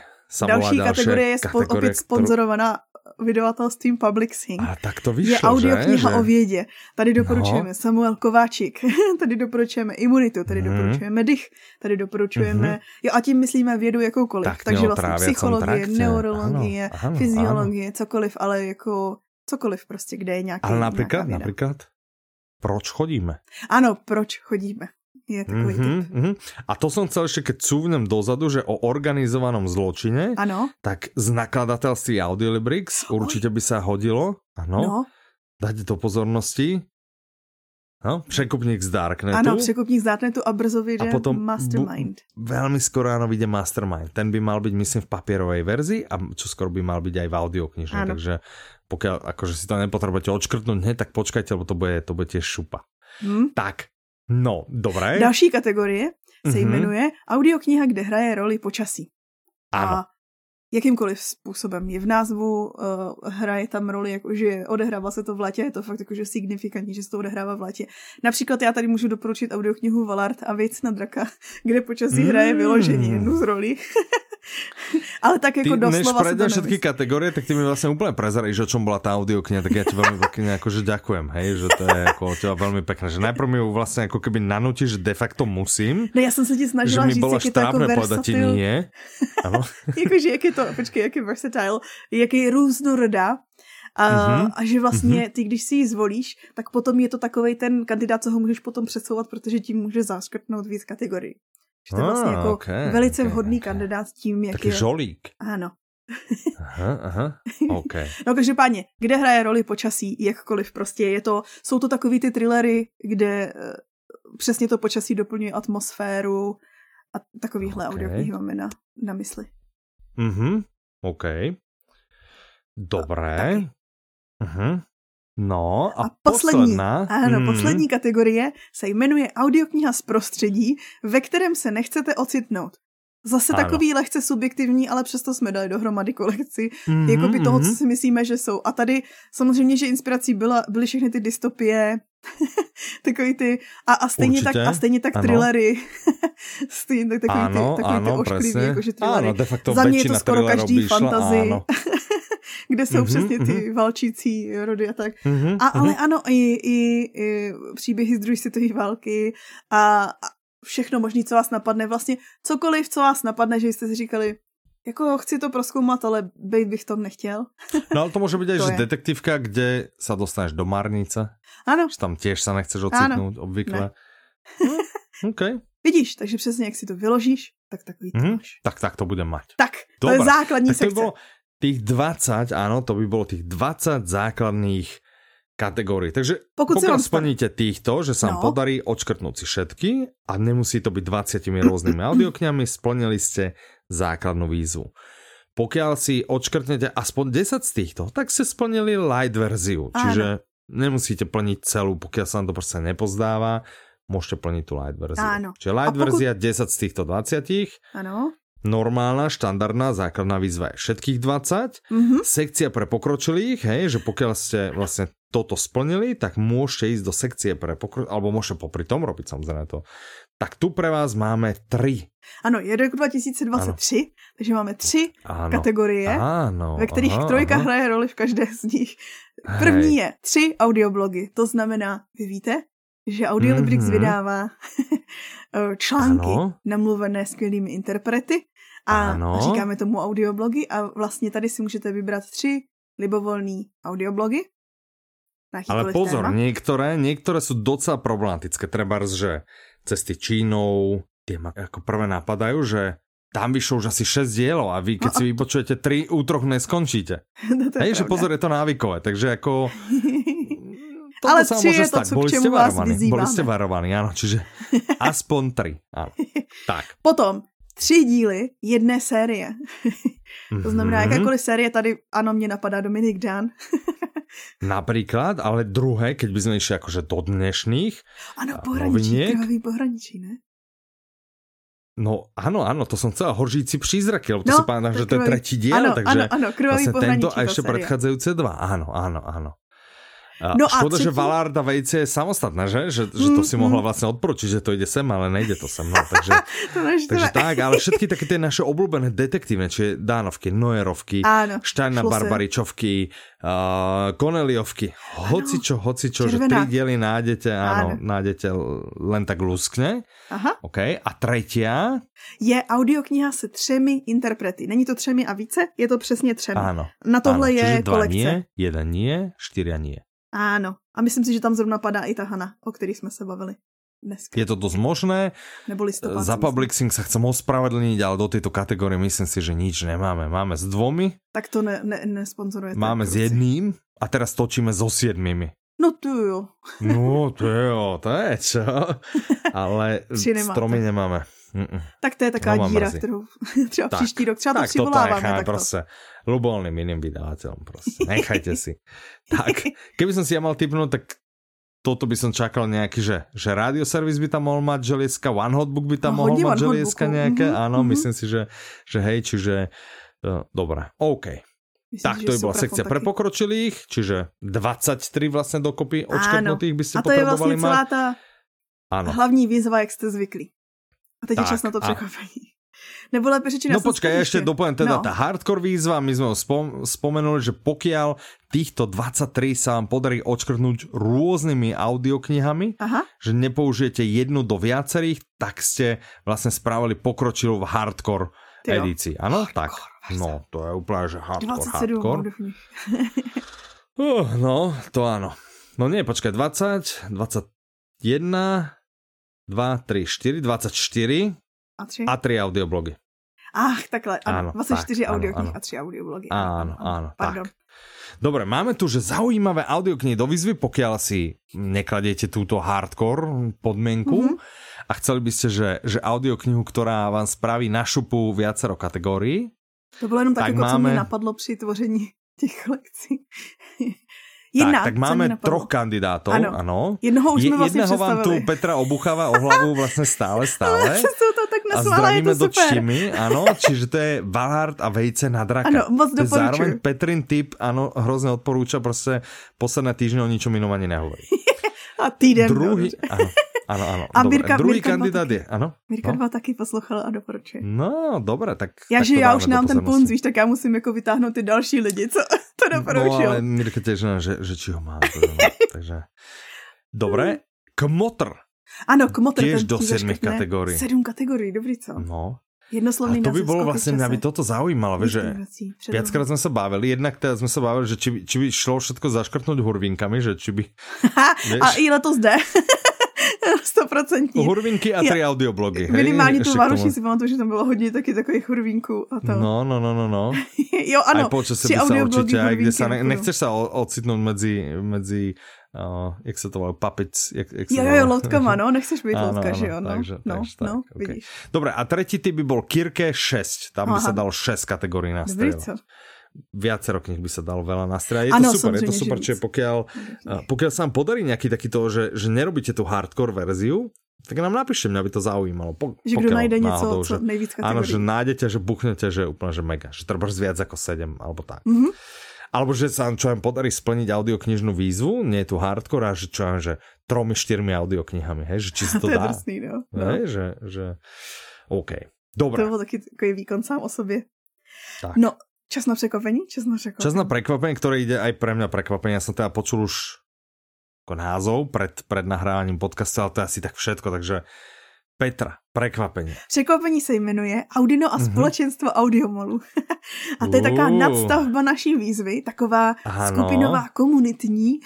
Další kategorie je spo, opět sponzorovaná vydavatelstvím Public Sing. A tak to vyšlo, Je audiokniha že? o vědě. Tady doporučujeme no. Samuel Kováčik, [LAUGHS] tady doporučujeme imunitu, tady mm. doporučujeme dych, tady doporučujeme, mm-hmm. jo a tím myslíme vědu jakoukoliv. Tak, Takže vlastně psychologie, neurologie, ano, ano, fyziologie, ano. cokoliv, ale jako cokoliv prostě, kde je nějaký Ale například, například, proč chodíme? Ano, proč chodíme. Je takový mm-hmm, typ. Mm-hmm. A to som chcel ešte, keď cúvnem dozadu, že o organizovanom zločine, ano. tak z nakladatelství Audiolibrix určite by sa hodilo. Ano. No. Dajte to pozornosti. No, překupník z Darknetu. Ano, překupník z Darknetu a brzo vyjde a potom Mastermind. Veľmi skoro áno vyjde Mastermind. Ten by mal byť, myslím, v papierovej verzii a čo skoro by mal byť aj v audioknižnej. Takže pokiaľ akože si to nepotrebujete odškrtnúť, ne, tak počkajte, lebo to bude, to bude tiež šupa. Hmm? Tak, no, dobré. Další kategorie se mm-hmm. jmenuje audiokniha, kde hraje roli počasí. Ano. A jakýmkoliv způsobem. Je v názvu, uh, hraje tam roli, jakože odehrává se to v létě, je to fakt jakože signifikantní, že se to odehrává v létě. Například já tady můžu doporučit audioknihu Valard a věc na draka, kde počasí mm. hraje vyložení jednu z rolí. [LAUGHS] [LAUGHS] Ale tak jako ty, doslova než prejdem všetky kategorie, tak ty mi vlastně úplně prezradíš, o čom byla ta audiokniha, tak já ti velmi pekne akože ďakujem, hej, že to je jako teba velmi pekné, že najprv mi ju vlastně jako keby nanutíš, že de facto musím. No já jsem se ti snažila že mi říct, jak je to jako versatil. nie. Ano. [LAUGHS] Jakože jak je to, počkej, jak je versatile, jak je různorodá. A, mm-hmm. a že vlastně mm-hmm. ty, když si ji zvolíš, tak potom je to takový ten kandidát, co ho můžeš potom přesouvat, protože tím může zaškrtnout víc kategorií. Že to je vlastně jako okay, velice okay, vhodný okay. kandidát tím, jak Taky je... žolík. Ano. [LAUGHS] aha, aha, okay. [LAUGHS] no každopádně, kde hraje roli počasí, jakkoliv prostě je to, jsou to takový ty thrillery, kde uh, přesně to počasí doplňuje atmosféru a takovýhle okay. audioknihy máme na, na mysli. Mhm, OK. Dobré. Uh-huh. No a, a poslední, posledná. Ano, mm. poslední kategorie se jmenuje audiokniha z prostředí, ve kterém se nechcete ocitnout. Zase ano. takový lehce subjektivní, ale přesto jsme dali dohromady kolekci mm-hmm, jakoby toho, mm-hmm. co si myslíme, že jsou. A tady samozřejmě, že inspirací byla, byly všechny ty dystopie, [LAUGHS] takový ty, a, a stejně Určitě, tak, a stejně tak ano. thrillery, [LAUGHS] stejně tak takový ano, ty, takový ano, ty ošklivý, jakože thrillery. Ano, de facto Za mě je to skoro každý fantazy. [LAUGHS] kde jsou mm-hmm, přesně ty mm-hmm. valčící rody a tak. Mm-hmm, a, ale mm-hmm. ano, i, i, i příběhy z druhé světové války a, a všechno možné, co vás napadne. Vlastně cokoliv, co vás napadne, že jste si říkali, jako chci to proskoumat, ale být bych tom nechtěl. [LAUGHS] No ale to může být že detektivka, kde se dostaneš do marnice. Ano. Že tam těž se nechceš ocitnout, ano. obvykle. Ne. No, okay. [LAUGHS] Vidíš, takže přesně jak si to vyložíš, tak takový to mm-hmm. máš. Tak, tak to bude mať. Tak, to Dobre. je základní tak to sekce. By bolo, tých 20, áno, to by bolo tých 20 základných kategórií. Takže pokud pokiaľ splníte týchto, že sa vám no. podarí odškrtnúť si všetky a nemusí to byť 20 rôznymi audiokňami, splnili ste základnú výzvu. Pokiaľ si odškrtnete aspoň 10 z týchto, tak ste splnili light verziu. Čiže nemusíte plniť celú, pokiaľ sa vám to proste nepozdáva, môžete plniť tú light verziu. Áno. Čiže light pokud... verzia 10 z týchto 20. Áno normálna, štandardná základná výzva je všetkých 20. Mm-hmm. Sekcia pre pokročilých, hej, že pokiaľ ste vlastne toto splnili, tak môžete ísť do sekcie pre pokročilých, alebo môžete popri tom robiť samozrejme to. Tak tu pre vás máme tři. Ano, je rok 2023, ano. takže máme tři ano. kategorie, ano, ve kterých aha, trojka aha. hraje roli v každé z nich. První Hej. je tři audioblogy, to znamená, vy víte, že Audiolibrix mm-hmm. vydává [LAUGHS] články ano. namluvené skvělými interprety a ano. říkáme tomu audioblogy a vlastně tady si můžete vybrat tři libovolný audioblogy. Ale pozor, téma. některé, některé jsou docela problematické. Třeba, že cesty Čínou, tie ma ako prvé napadajú, že tam vyšlo už asi 6 dielov a vy keď no, si vypočujete 3, u troch neskončíte. [LAUGHS] No to Hej, že pozor, je to návykové, takže ako [LAUGHS] Toto Ale sa môže stať. To, boli ste varovaní. Boli ste varovaní, áno. Čiže [LAUGHS] aspoň tri. Áno. Tak. [LAUGHS] Potom tři díly jedné série. [LAUGHS] to znamená, mm-hmm. jakákoliv série tady, ano, mě napadá Dominik Dan. Napríklad, ale druhé, keď by sme išli akože do dnešných Ano, pohraničí, krvavý pohraničí, ne? No áno, áno, to som chcel, Horžíci přízraky, lebo to no, si pamätám, že to je tretí ano, takže ano, ano, vlastne tento a ešte predchádzajúce dva. Áno, áno, áno. No Škoda, a že Valarda Vejce je samostatná, že? Že, že to si mohla vlastne odporučiť, že to ide sem, ale nejde to sem. No, takže, [LAUGHS] takže tak, ale všetky také tie naše obľúbené detektívne, čiže Dánovky, Nojerovky, Štajna Barbaričovky, uh, Koneliovky, hocičo, hocičo, že tri diely nájdete, áno, áno, nájdete len tak luskne. Aha. OK. A tretia? Je audiokniha se třemi interprety. Není to třemi a více, je to přesně třemi. Áno. Na tohle áno. je dva kolekce. nie, jeden nie, štyria nie. Ano. A myslím si, že tam zrovna padá i ta Hana, o který jsme se bavili. dneska. Je to dosť možné. Nebo listopad. Za Publixing sa chcem ospravedlniť, ale do tejto kategórie myslím si, že nič nemáme. Máme s dvomi. Tak to ne, ne, nesponzorujete. Máme s jedným a teraz točíme so siedmimi. No to jo. No to jo, to je čo. [LAUGHS] Ale stromy nemáme. Mm-mm. Tak to je taková no, díra, mrzí. kterou [LAUGHS] třeba tak, příští rok třeba tak to přivoláváme. Tak prostě ľubovoľným iným vydavateľom prostě. Nechajte si. tak, keby som si ja mal typnúť, tak toto by som čakal nejaký, že, že radioservis by tam mohol mať želieska, One Hotbook by tam no, mohol mať želieska nejaké, mm-hmm, áno, mm-hmm. myslím si, že, že hej, čiže uh, dobré, OK. Myslím, tak to by bola sekcia pre pokročilých, čiže 23 vlastne dokopy odškrtnutých by ste potrebovali mať. A to je vlastne celá tá Áno. hlavní výzva, jak ste zvykli. A teď tak, je čas na to překvapení. Nebo lépe řečeno... No počkaj, ja ešte dopoviem teda no. tá hardcore výzva, my sme ho spom spomenuli, že pokiaľ týchto 23 sa vám podarí odškrtnúť rôznymi audioknihami, Aha. že nepoužijete jednu do viacerých, tak ste vlastne spravili pokročilú v hardcore Tyjo. edícii. Áno? Tak. No, to je úplne, že hardcore, 27 hardcore. [LAUGHS] uh, no, to áno. No nie, počkaj, 20, 21, 2, 3, 4, 24 a 3, a 3 audioblogy. Ach, takhle, ano, 24 audioknih a 3 audioblogy. Áno, áno, Pardon. tak. Dobre, máme tu, že zaujímavé audioknihy do výzvy, pokiaľ si nekladiete túto hardcore podmienku mm -hmm. a chceli by ste, že, že audioknihu, ktorá vám spraví na šupu viacero kategórií. To bylo jenom tak, tak jako, máme... co mě napadlo při tvoření těch lekcí. Jedna, tak, tak máme troch kandidátov, ano. ano. Jednoho už jsme vlastně vám tu Petra obucháva o hlavu vlastně stále, [LAUGHS] stále. to tak a zdravíme do Čimy, ano, čiže to je Valhard a vejce na draka. Ano, moc doporučuji. Zároveň Petrin tip, ano, hrozně odporúča, prostě posledné týždně o ničom inom ani nehovorí. [LAUGHS] a týden. Druhý, ano. [LAUGHS] Ano, ano. A Mirka, Druhý Mirka kandidát je, ano. Mirka no? dva taky poslouchala a doporučuje. No, dobré, tak Já, tak že já už nám ten punc, víš, tak já musím jako vytáhnout ty další lidi, co [LAUGHS] to doporučují. No, ale Mirka těž, že, že či ho má. [LAUGHS] takže... Dobré, kmotr. Ano, kmotr. Tiež do sedmi kategórií. Sedm kategórií, dobrý co? No. Jednoslovný a to by bolo vlastne, mňa by toto zaujímalo, že viackrát sme sa bavili, jednak teda sme sa bavili, že či, či by šlo všetko zaškrtnúť hurvinkami, že či by... vieš, [LAUGHS] a i letos jde. [LAUGHS] Stoprocentní. Hurvinky a tři audioblogy. Minimálně tu Vánoční si pamatuju, že tam bylo hodně taky takových hurvinků a to. No, no, no, no, no. [LAUGHS] jo, ano. Aj počase by sa určite, aj kde sa ne, nechceš sa ocitnúť medzi, medzi uh, jak se to volá, puppets. Jak, jak jo, jo, loutkama, no, nechceš být loutka, že jo, no. Takže, no, takže, no, tak, okay. vidíš. Dobre, a tretí typ by bol Kirke 6, tam Aha. by sa dalo 6 kategórií na strieľať viacero knih by sa dalo veľa nastrieľať. Je ano, to super, je to super, čiže pokiaľ, pokiaľ sa vám podarí nejaký takýto, že, že nerobíte tú hardcore verziu, tak nám napíšte, mňa by to zaujímalo. Po, že kdo najde něco, co nejvíc kategórií. Áno, že nájdete, že buchnete, že úplne, že mega. Že treba viac ako 7, alebo tak. Mm -hmm. Alebo že sa čo vám podarí splniť audioknižnú výzvu, nie je tu hardcore, a že čo vám, že tromi, štyrmi audioknihami, hej, že či [LAUGHS] to, to dá. Je drsný, no. Hej, že, že, OK. Dobre. To bol taký takový výkon sám o sobě. Tak. No, Čas na překvapení? Čas na překvapení. Čas na překvapení, které ide aj pre mňa překvapení. Ja som teda počul už ako názov pred, pred nahrávaním podcastu, ale to je asi tak všetko, takže Petra, překvapení. Překvapení se jmenuje Audino a mhm. společenstvo mm-hmm. Audiomolu. [LAUGHS] a to je taková nadstavba naší výzvy, taková ano. skupinová komunitní,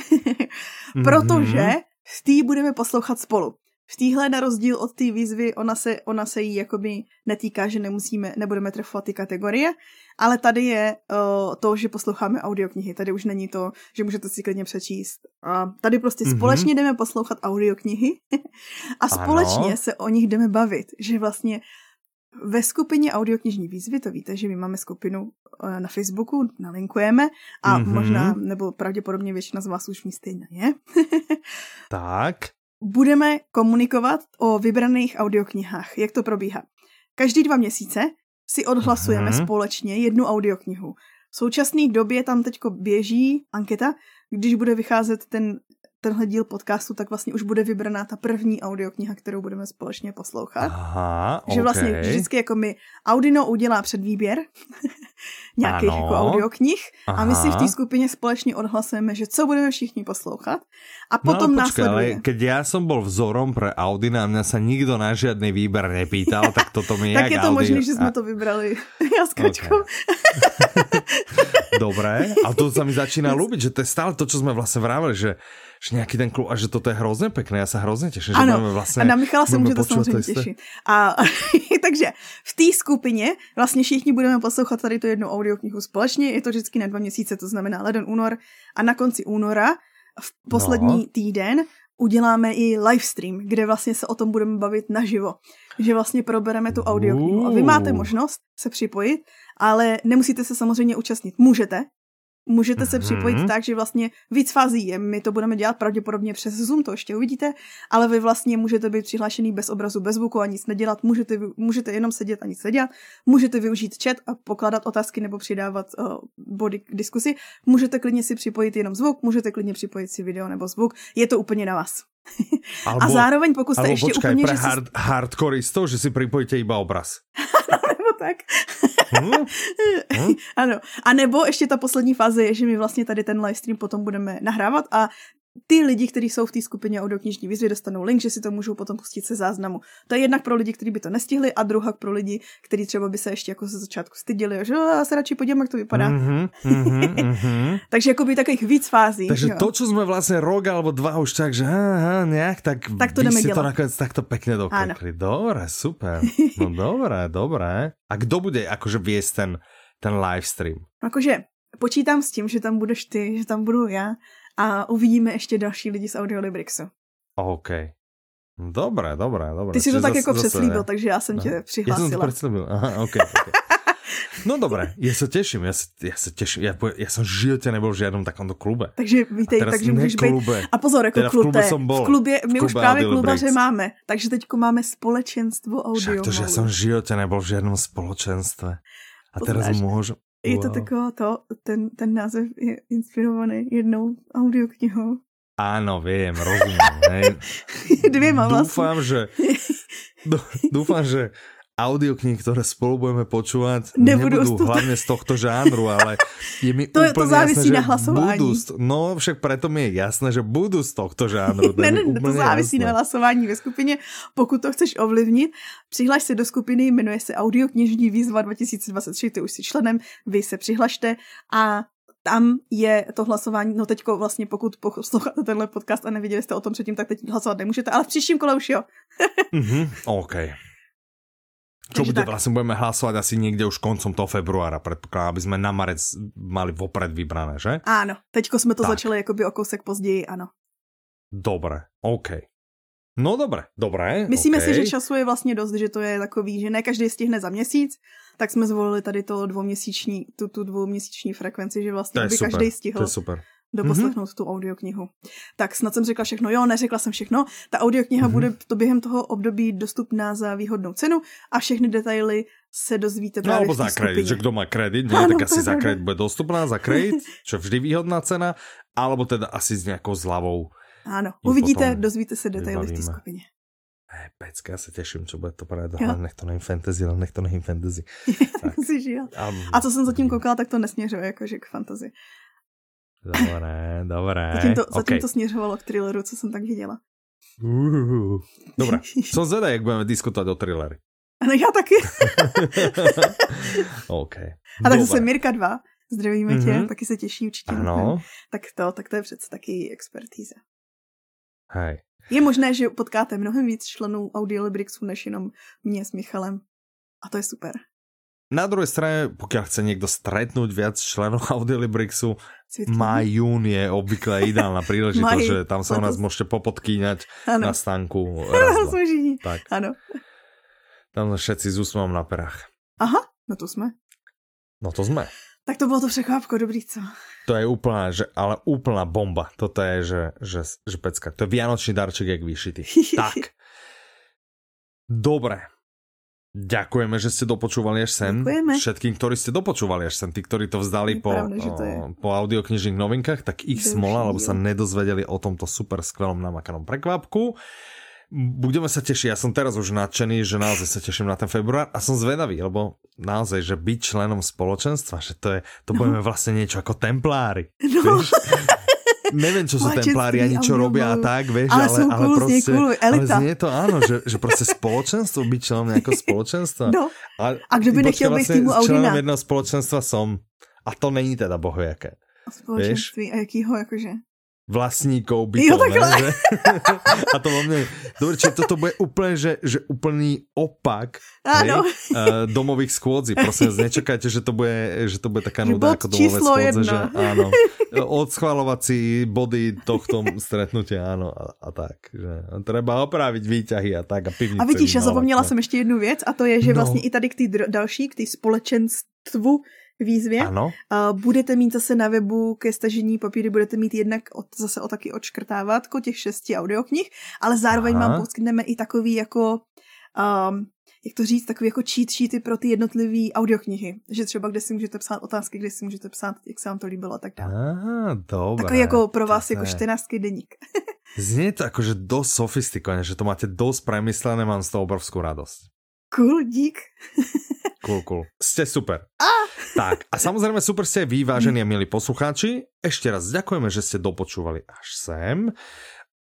[LAUGHS] protože v té budeme poslouchat spolu. V téhle na rozdíl od té výzvy, ona se, ona se jí jakoby netýká, že nemusíme, nebudeme trefovat ty kategorie, ale tady je uh, to, že posloucháme audioknihy. Tady už není to, že můžete si klidně přečíst. A tady prostě mm-hmm. společně jdeme poslouchat audioknihy [LAUGHS] a společně ano. se o nich jdeme bavit. Že vlastně ve skupině audioknižní výzvy, to víte, že my máme skupinu uh, na Facebooku, nalinkujeme a mm-hmm. možná, nebo pravděpodobně většina z vás už mi stejně je. [LAUGHS] tak budeme komunikovat o vybraných audioknihách. Jak to probíhá? Každý dva měsíce si odhlasujeme mm-hmm. společně jednu audioknihu. V současné době tam teďko běží anketa, když bude vycházet ten, tenhle díl podcastu, tak vlastně už bude vybraná ta první audiokniha, kterou budeme společně poslouchat. Aha, Že vlastně vždycky jako mi Audino udělá předvýběr [LAUGHS] nějakých ano. jako audioknih Aha. a my si v té skupině společně odhlasujeme, že co budeme všichni poslouchat a no, potom no, počkej, následuje. ale keď ja som bol vzorom pre Audi a mňa sa nikdo na žiadny výber nepýtal, tak toto mi [LAUGHS] Tak je to možné, že jsme to vybrali [LAUGHS] já s Kačkou. Okay. [LAUGHS] Dobré, a to sa mi začína ľúbiť, že to je stále to, čo sme vlastne vravili, že že nějaký ten klub a že toto je hrozně pěkné, já se hrozně těším, ano, že budeme vlastně... a na Michala se může to samozřejmě těšit. A, takže v té skupině vlastně všichni budeme poslouchat tady tu jednu audioknihu společně, je to vždycky na dva měsíce, to znamená leden, únor a na konci února v poslední no. týden uděláme i livestream, kde vlastně se o tom budeme bavit naživo. Že vlastně probereme tu audioknihu. A vy máte možnost se připojit, ale nemusíte se samozřejmě účastnit. Můžete, Můžete se připojit mm-hmm. tak, že vlastně víc fází je. My to budeme dělat pravděpodobně přes Zoom, to ještě uvidíte, ale vy vlastně můžete být přihlášený bez obrazu, bez zvuku a nic nedělat. Můžete, můžete jenom sedět a nic nedělat. Můžete využít chat a pokládat otázky nebo přidávat uh, body k diskusi. Můžete klidně si připojit jenom zvuk, můžete klidně připojit si video nebo zvuk. Je to úplně na vás. Albo, [LAUGHS] a zároveň pokud jste ještě počkaj, úplně... pre že hard, si... hardcoreistov, že si připojíte iba obraz. [LAUGHS] nebo tak. Hmm? Hmm? [LAUGHS] ano. A nebo ještě ta poslední fáze je, že my vlastně tady ten livestream potom budeme nahrávat a ty lidi, kteří jsou v té skupině audioknižní výzvy, dostanou link, že si to můžou potom pustit se záznamu. To je jednak pro lidi, kteří by to nestihli, a druhá pro lidi, kteří třeba by se ještě jako ze začátku styděli, že já se radši podívám, jak to vypadá. Mm-hmm, mm-hmm. [LAUGHS] Takže jako by takových víc fází. Takže jo. to, co jsme vlastně rok alebo dva už tak, že aha, nějak, tak, tak to jdeme si dělat. to nakonec takto pěkně doklikli. Dobré, super. No [LAUGHS] dobré, dobré. A kdo bude jakože věst ten, ten livestream? Jakože počítám s tím, že tam budeš ty, že tam budu já a uvidíme ještě další lidi z Audiolibrixu. OK. Dobré, dobré, dobré. Ty si to tak jako přeslíbil, takže já jsem no. tě přihlásila. Já jsem to přeslíbil, aha, OK. okay. [LAUGHS] No dobré, já se těším, já se, já se těším, já, já jsem v životě nebyl v žádném takovémto klube. Takže vítej, takže můžeš být. A pozor, jako teda v klube, v, v klubě, my v už právě klubaře máme, takže teď máme společenstvo audio. Však to, že jsem v životě nebyl v žádném společenstve. A Poznáš, teraz můžu, je to taková to, ten, ten název je inspirovaný jednou audioknihou. Áno, viem, rozumiem. Hej. [LAUGHS] Dvěma vlastně. Dúfam, že, dúfam, že audiokníh, ktoré spolu budeme počúvať, nebudú, nebudú hlavne z tohto žánru, ale je mi [LAUGHS] to, úplne to závisí jasné, na hlasování. Budú, no však preto mi je jasné, že budú z tohto žánru. To ne, ne, to závisí jasné. na hlasování ve skupině. Pokud to chceš ovlivnit, přihlaš se do skupiny, jmenuje se Audioknižní výzva 2023, ty už jsi členem, vy se přihlašte a tam je to hlasování, no teďko vlastně pokud posloucháte tenhle podcast a neviděli jste o tom předtím, tak teď hlasovat nemůžete, ale v příštím kole už jo. mm-hmm, OK. Čo bude, tak. vlastne budeme hlasovať asi niekde už koncom toho februára, predpokladám, aby sme na marec mali vopred vybrané, že? Áno, teďko sme to tak. začali akoby o kousek později, ano. Dobre, OK. No dobré, dobré. Myslíme okay. si, že času je vlastně dost, že to je takový, že ne každý stihne za měsíc, tak jsme zvolili tady to dvouměsíční, tu, tu dvouměsíční frekvenci, že vlastně by super, každý stihl. To je super doposlechnout mm-hmm. tu audioknihu. Tak snad jsem řekla všechno. Jo, neřekla jsem všechno. Ta audiokniha mm-hmm. bude to během toho období dostupná za výhodnou cenu a všechny detaily se dozvíte právě No, alebo za kredit, že kdo má kredit, ano, tak asi za kredit bude dostupná, za kredit, [LAUGHS] čo vždy výhodná cena, alebo teda asi s nějakou zľavou. Ano, uvidíte, dozvíte se detaily v té skupině. Hey, pecka, já se těším, co bude to právě nech to není fantasy, ale nech to není fantasy. [LAUGHS] tak. A, a co jsem zatím koukala, tak to nesměřuje jakože k fantasy. Dobré, dobré. Zatím to, zatím okay. to směřovalo k thrilleru, co jsem tak viděla. Uh, dobré, [LAUGHS] jsem zvedavý, jak budeme diskutovat o thrillery. No já taky. [LAUGHS] OK. A tak zase Mirka 2, zdravíme mm-hmm. tě, mhm. taky se těší určitě. Ano. Tak to, tak to je přece taky expertíza. Hej. Je možné, že potkáte mnohem víc členů Audiolibrixu, než jenom mě s Michalem. A to je super. Na druhej strane, pokiaľ chce niekto stretnúť viac členov [LAUGHS] Audiolibrixu, má jún je obvykle ideálna príležitosť, [LAUGHS] že tam sa u nás môžete popodkýňať ano. na stánku. [LAUGHS] Raz, tak. Ano. Tam sme všetci s úsmevom na perách. Aha, no to jsme. No to jsme. Tak to bylo to překvápko, dobrý, co? To je úplná, že, ale úplná bomba. Toto je, že, že, že pecka. To je vianočný darček, jak vyšitý. tak. Dobre. Ďakujeme, že ste dopočúvali až sem. Ďakujeme. Všetkým, ktorí ste dopočúvali až sem, tí, ktorí to vzdali po, pravda, o, po audioknižných novinkách, tak ich Delší, smola, lebo sa nedozvedeli o tomto super skvelom namakanom prekvapku. budeme sa tešiť. Ja som teraz už nadšený, že naozaj sa teším na ten február a som zvedavý, lebo naozaj, že byť členom spoločenstva, že to je, to no. budeme vlastne niečo ako templári. No. Vieš? [LAUGHS] neviem, čo sú templári ani čo robia a tak, vieš, ale, ale, ale proste, cool, ale znie to áno, že, že proste spoločenstvo, byť členom nejakého [LAUGHS] spoločenstva. No. A, a kdo by nechtěl vlastne být týmu Audina? Členom jedného spoločenstva som. A to není teda bohojaké. Spoločenství, vieš? a jakýho akože? Vlastníkov bytov. Jo, ne, že? [LAUGHS] A to vo mne... Dobre, čiže toto bude úplne, že, že úplný opak hej, uh, domových skôdzi. Prosím, nečakajte, že to bude, že to bude taká nuda ako domové skôdze. Že, áno, odschvalovací body tohto stretnutia, áno, a, a tak. Že treba opraviť výťahy a tak. A, a vidíš, já zapomněla jsem ještě jednu věc a to je, že no. vlastně i tady k té další, k té společenstvu výzvě. Ano. Budete mít zase na webu ke stažení papíry, budete mít jednak od, zase o taky odškrtávat těch šesti audioknih, ale zároveň Aha. vám poskytneme i takový jako um, jak to říct, takový jako cheat sheety pro ty jednotlivé audioknihy. Že třeba, kde si můžete psát otázky, kde si můžete psát, jak se vám to líbilo a tak dále. Aha, dobré. Takový jako pro vás jako čtenářský deník. [LAUGHS] Znie to akože dosť sofistikované, že to máte dosť premyslené, mám z toho obrovskú radosť. Cool, dík. Cool, cool. Ste super. Ah. Tak, a samozrejme super ste vyvážení a milí poslucháči. Ešte raz ďakujeme, že ste dopočúvali až sem.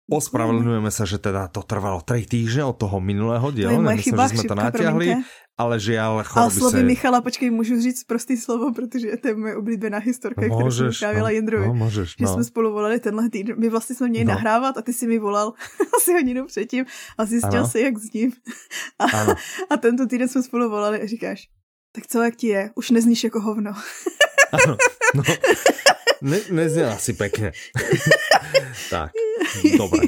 Ospravedlňujeme sa, že teda to trvalo 3 týždne od toho minulého dielu. Nemyslím, chyba, že sme to natiahli. Ale žiaľ, Ale slovy se... Michala, počkej, můžu říct prostý slovo, protože to je moje oblíbená historka, no, kterou jsem vyprávěla no, Jindrovi. No, můžeš, no. Že jsme spolu volali tenhle týden. My vlastně jsme měli no. nahrávat a ty si mi volal [LAUGHS] asi hodinu předtím a zjistil ano. si, jak s ním. [LAUGHS] A, a tento týden jsme spolu volali a říkáš, tak co, jak ti je? Už nezníš jako hovno. [LAUGHS] ano, no. Ne, nezněla si pekne. [LAUGHS] tak, dobre.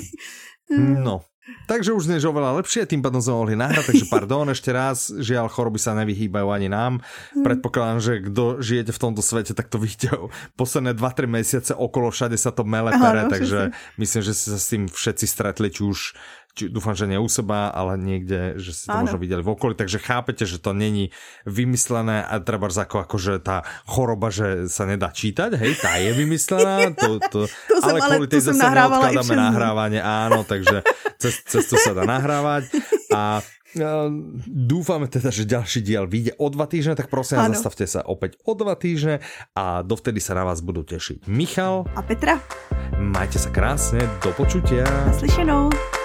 No, Takže už znieš oveľa lepšie, tým pádom sme mohli nahrať, takže pardon ešte raz, žiaľ choroby sa nevyhýbajú ani nám. Predpokladám, že kdo žijete v tomto svete, tak to vidíte posledné 2-3 mesiace okolo všade sa to mele pere, no, takže myslím, že si sa s tým všetci stretli, či už či, dúfam, že nie u seba, ale niekde, že si to ano. možno videli v okolí, takže chápete, že to není vymyslené a treba ako, akože tá choroba, že sa nedá čítať, hej, tá je vymyslená, [LAUGHS] to, to, to ale som, kvôli tej zase neodkladáme nahrávanie, áno, takže cez, cez to sa dá nahrávať a Dúfame teda, že ďalší diel vyjde o dva týždne, tak prosím, ano. zastavte sa opäť o dva týždne a dovtedy sa na vás budú tešiť Michal a Petra. Majte sa krásne, do počutia. Naslyšenou.